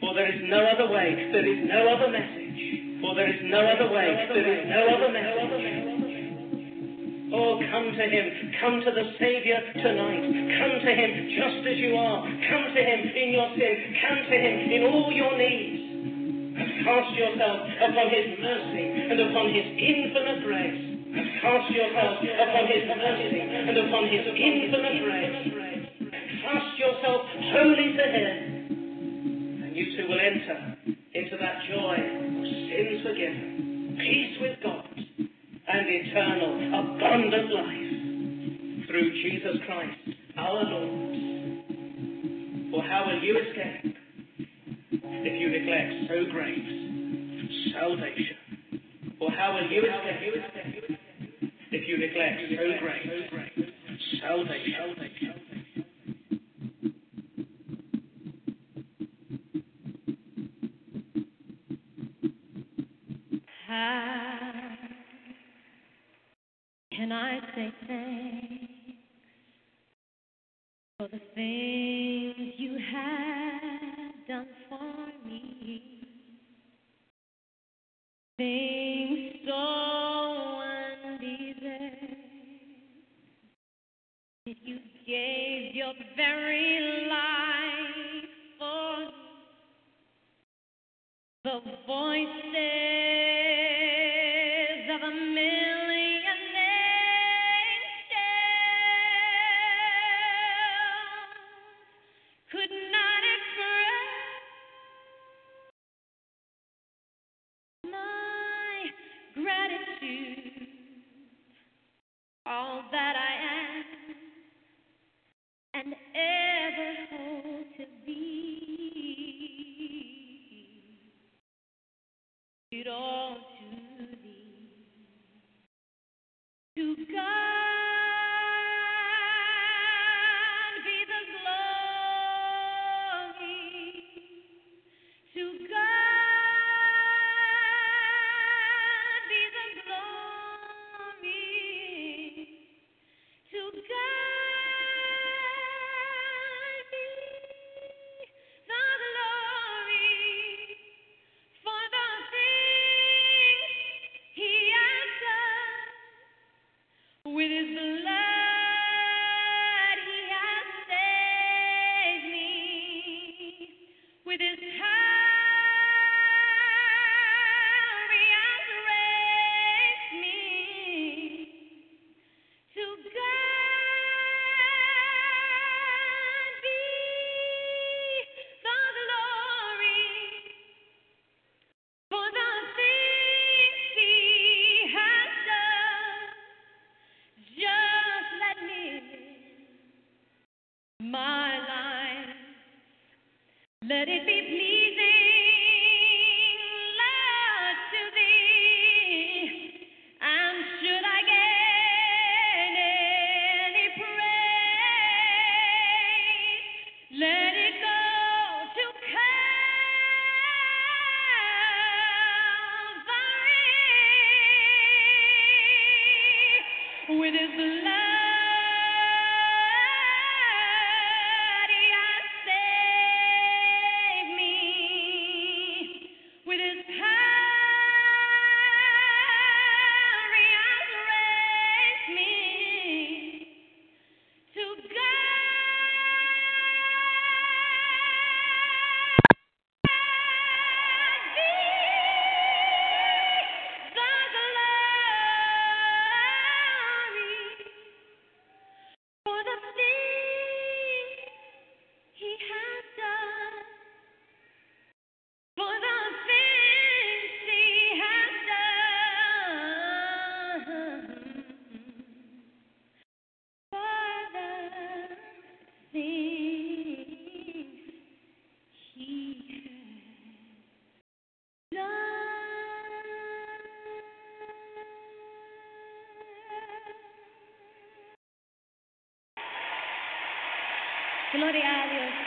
For there is no other way, there is no other message. For there is no other way, there is no other message. Oh, come to Him. Come to the Savior tonight. Come to Him just as you are. Come to Him in your sin. Come to Him in all your needs. Cast yourself upon His mercy and upon His infinite grace. Cast yourself upon His mercy and upon His infinite grace. Cast yourself wholly to Him. And you too will enter into that joy of sins forgiven, peace with God and eternal, abundant life through Jesus Christ our Lord. For how will you escape if you neglect so great salvation? For how will you escape if you neglect so great salvation? How can I say thanks for the things you have done for me? Things so undeserved you gave your very Gloria a Dios.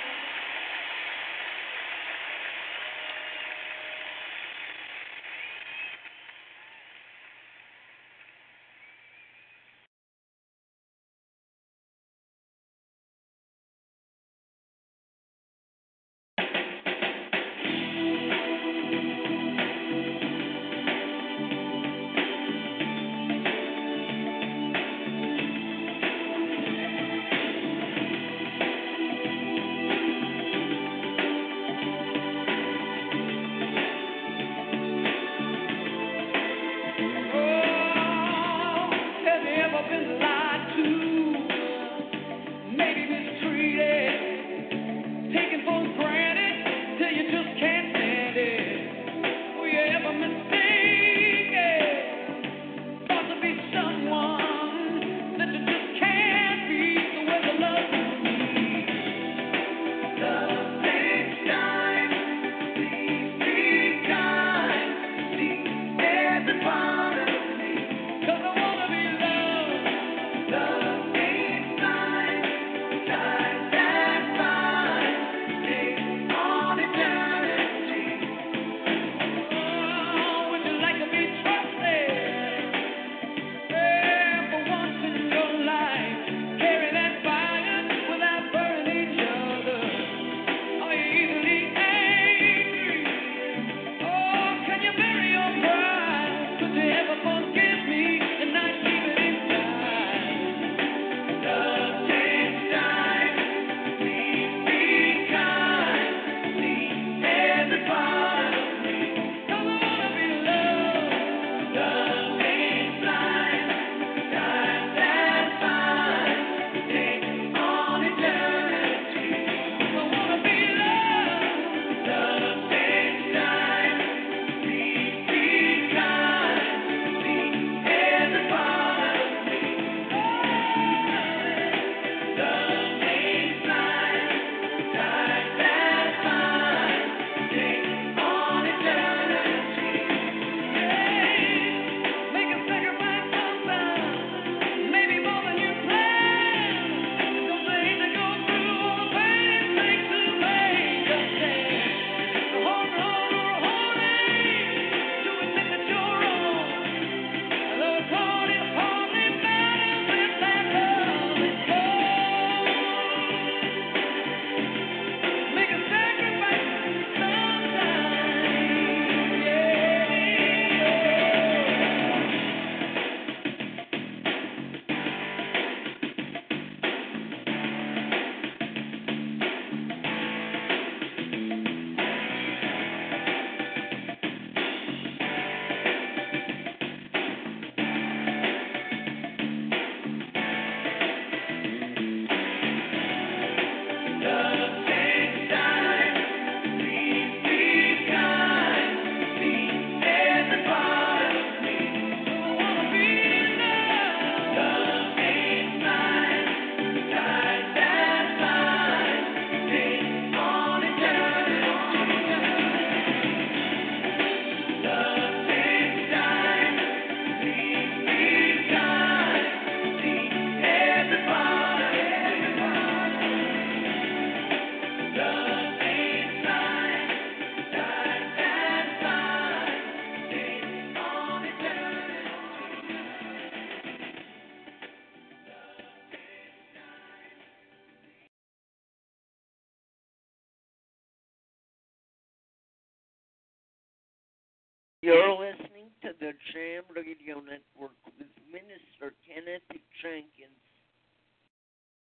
Radio Network with Minister Kenneth Jenkins.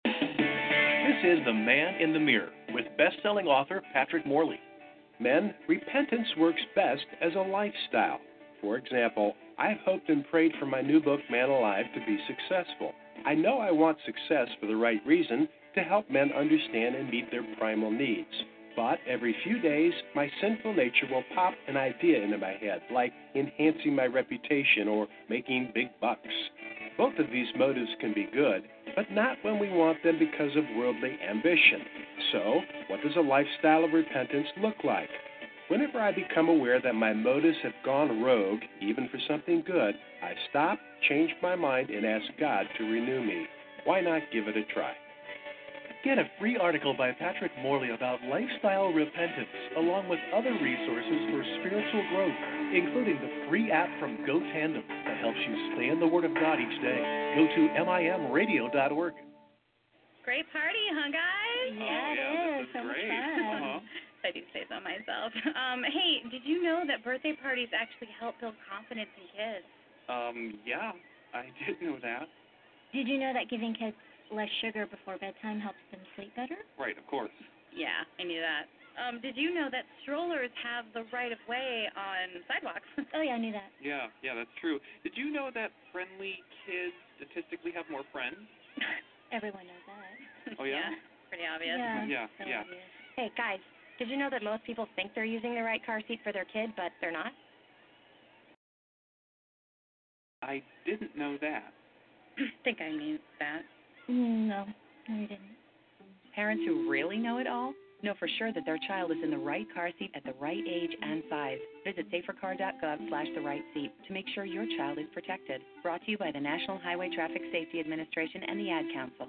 This is The Man in the Mirror with best-selling author Patrick Morley. Men, repentance works best as a lifestyle. For example, I've hoped and prayed for my new book, Man Alive, to be successful. I know I want success for the right reason to help men understand and meet their primal needs. But every few days, my sinful nature will pop an idea into my head, like enhancing my reputation or making big bucks. Both of these motives can be good, but not when we want them because of worldly ambition. So, what does a lifestyle of repentance look like? Whenever I become aware that my motives have gone rogue, even for something good, I stop, change my mind, and ask God to renew me. Why not give it a try? Get a free article by Patrick Morley about lifestyle repentance, along with other resources for spiritual growth, including the free app from GoTandem that helps you stay in the Word of God each day. Go to mimradio.org. Great party, huh, guys? Yeah, it is. So much fun. Uh-huh. I do say so myself. Um, hey, did you know that birthday parties actually help build confidence in kids? Um, yeah, I did know that. Did you know that giving kids less sugar before bedtime helps them sleep better? Right, of course. Yeah, I knew that. Um, did you know that strollers have the right of way on sidewalks? oh yeah, I knew that. Yeah, yeah, that's true. Did you know that friendly kids statistically have more friends? Everyone knows that. Oh yeah. Pretty obvious. Yeah. Yeah, so yeah. obvious. Hey, guys, did you know that most people think they're using the right car seat for their kid, but they're not? I didn't know that. I think I knew that. Mm, No, no, you didn't. Parents who really know it all know for sure that their child is in the right car seat at the right age and size. Visit safercar.gov slash the right seat to make sure your child is protected. Brought to you by the National Highway Traffic Safety Administration and the Ad Council.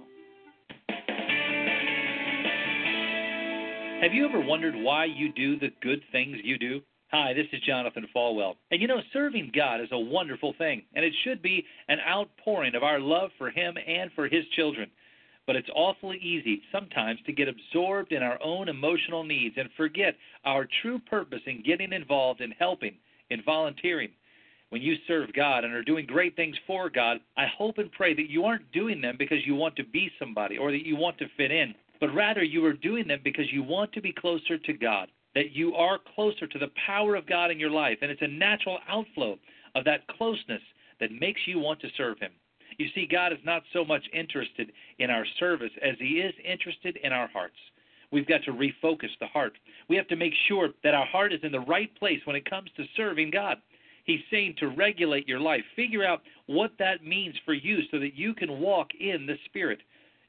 Have you ever wondered why you do the good things you do? Hi, this is Jonathan Falwell. And you know, serving God is a wonderful thing, and it should be an outpouring of our love for Him and for His children. But it's awfully easy sometimes to get absorbed in our own emotional needs and forget our true purpose in getting involved in helping, in volunteering. When you serve God and are doing great things for God, I hope and pray that you aren't doing them because you want to be somebody or that you want to fit in, but rather you are doing them because you want to be closer to God, that you are closer to the power of God in your life, and it's a natural outflow of that closeness that makes you want to serve Him. You see, God is not so much interested in our service as He is interested in our hearts. We've got to refocus the heart. We have to make sure that our heart is in the right place when it comes to serving God. He's saying to regulate your life. Figure out what that means for you so that you can walk in the Spirit.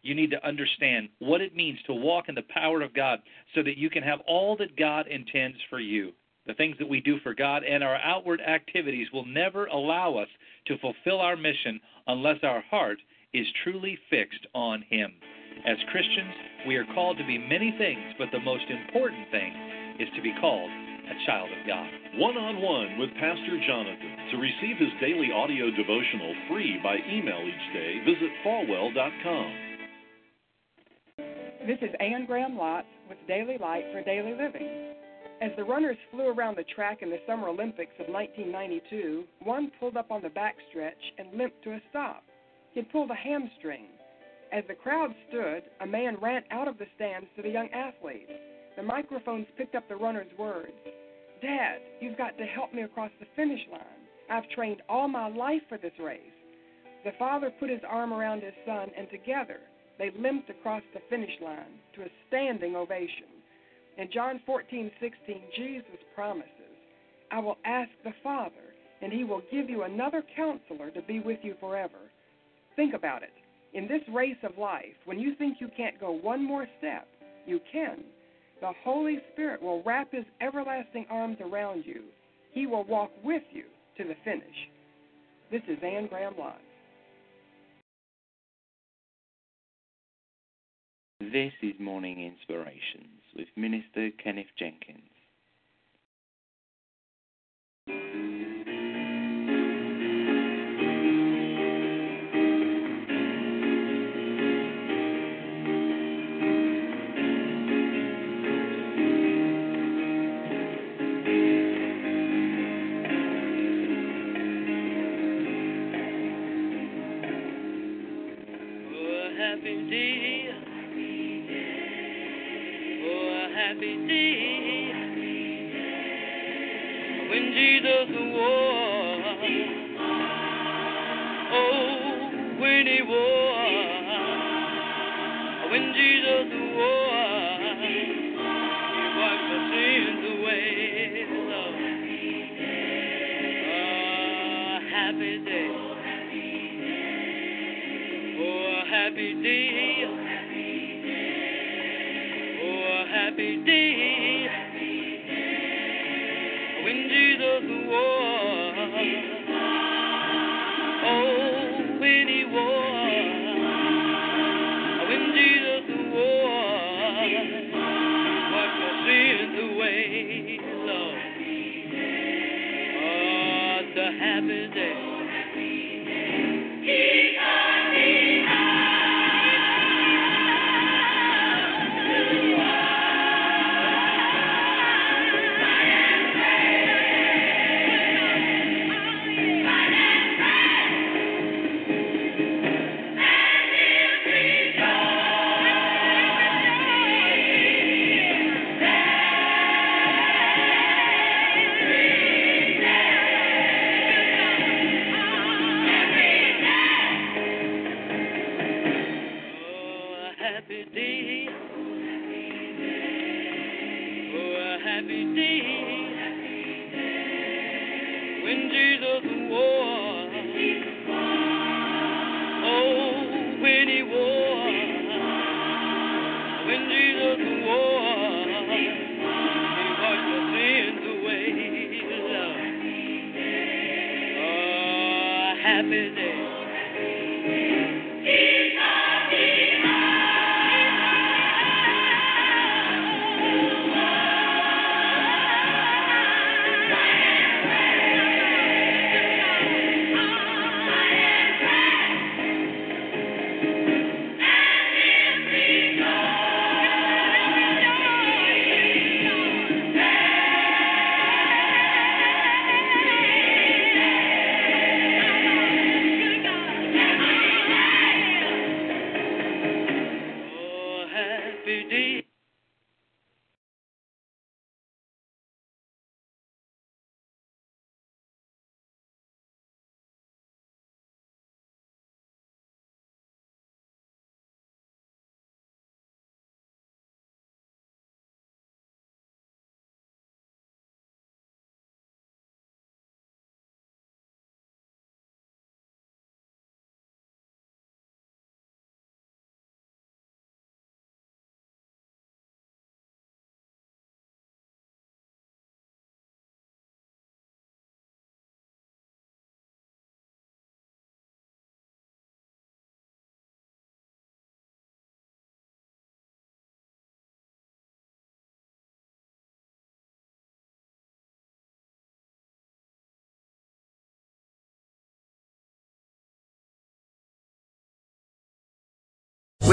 You need to understand what it means to walk in the power of God so that you can have all that God intends for you. The things that we do for God and our outward activities will never allow us to fulfill our mission unless our heart is truly fixed on Him. As Christians, we are called to be many things, but the most important thing is to be called a child of God. One on one with Pastor Jonathan. To receive his daily audio devotional free by email each day, visit falwell.com. This is Anne Graham Lotz with Daily Light for Daily Living. As the runners flew around the track in the Summer Olympics of 1992, one pulled up on the backstretch and limped to a stop. He'd pulled a hamstring. As the crowd stood, a man ran out of the stands to the young athlete. The microphones picked up the runner's words Dad, you've got to help me across the finish line. I've trained all my life for this race. The father put his arm around his son, and together they limped across the finish line to a standing ovation. In John 14, 16, Jesus promises, I will ask the Father, and he will give you another counselor to be with you forever. Think about it. In this race of life, when you think you can't go one more step, you can. The Holy Spirit will wrap his everlasting arms around you. He will walk with you to the finish. This is Anne Graham Lotz. This is Morning Inspirations with Minister Kenneth Jenkins. Happy day. When Jesus was. Oh, when he was. When Jesus was. He wiped my sins away. Lord. Oh, happy day. Oh, happy day. Happy day.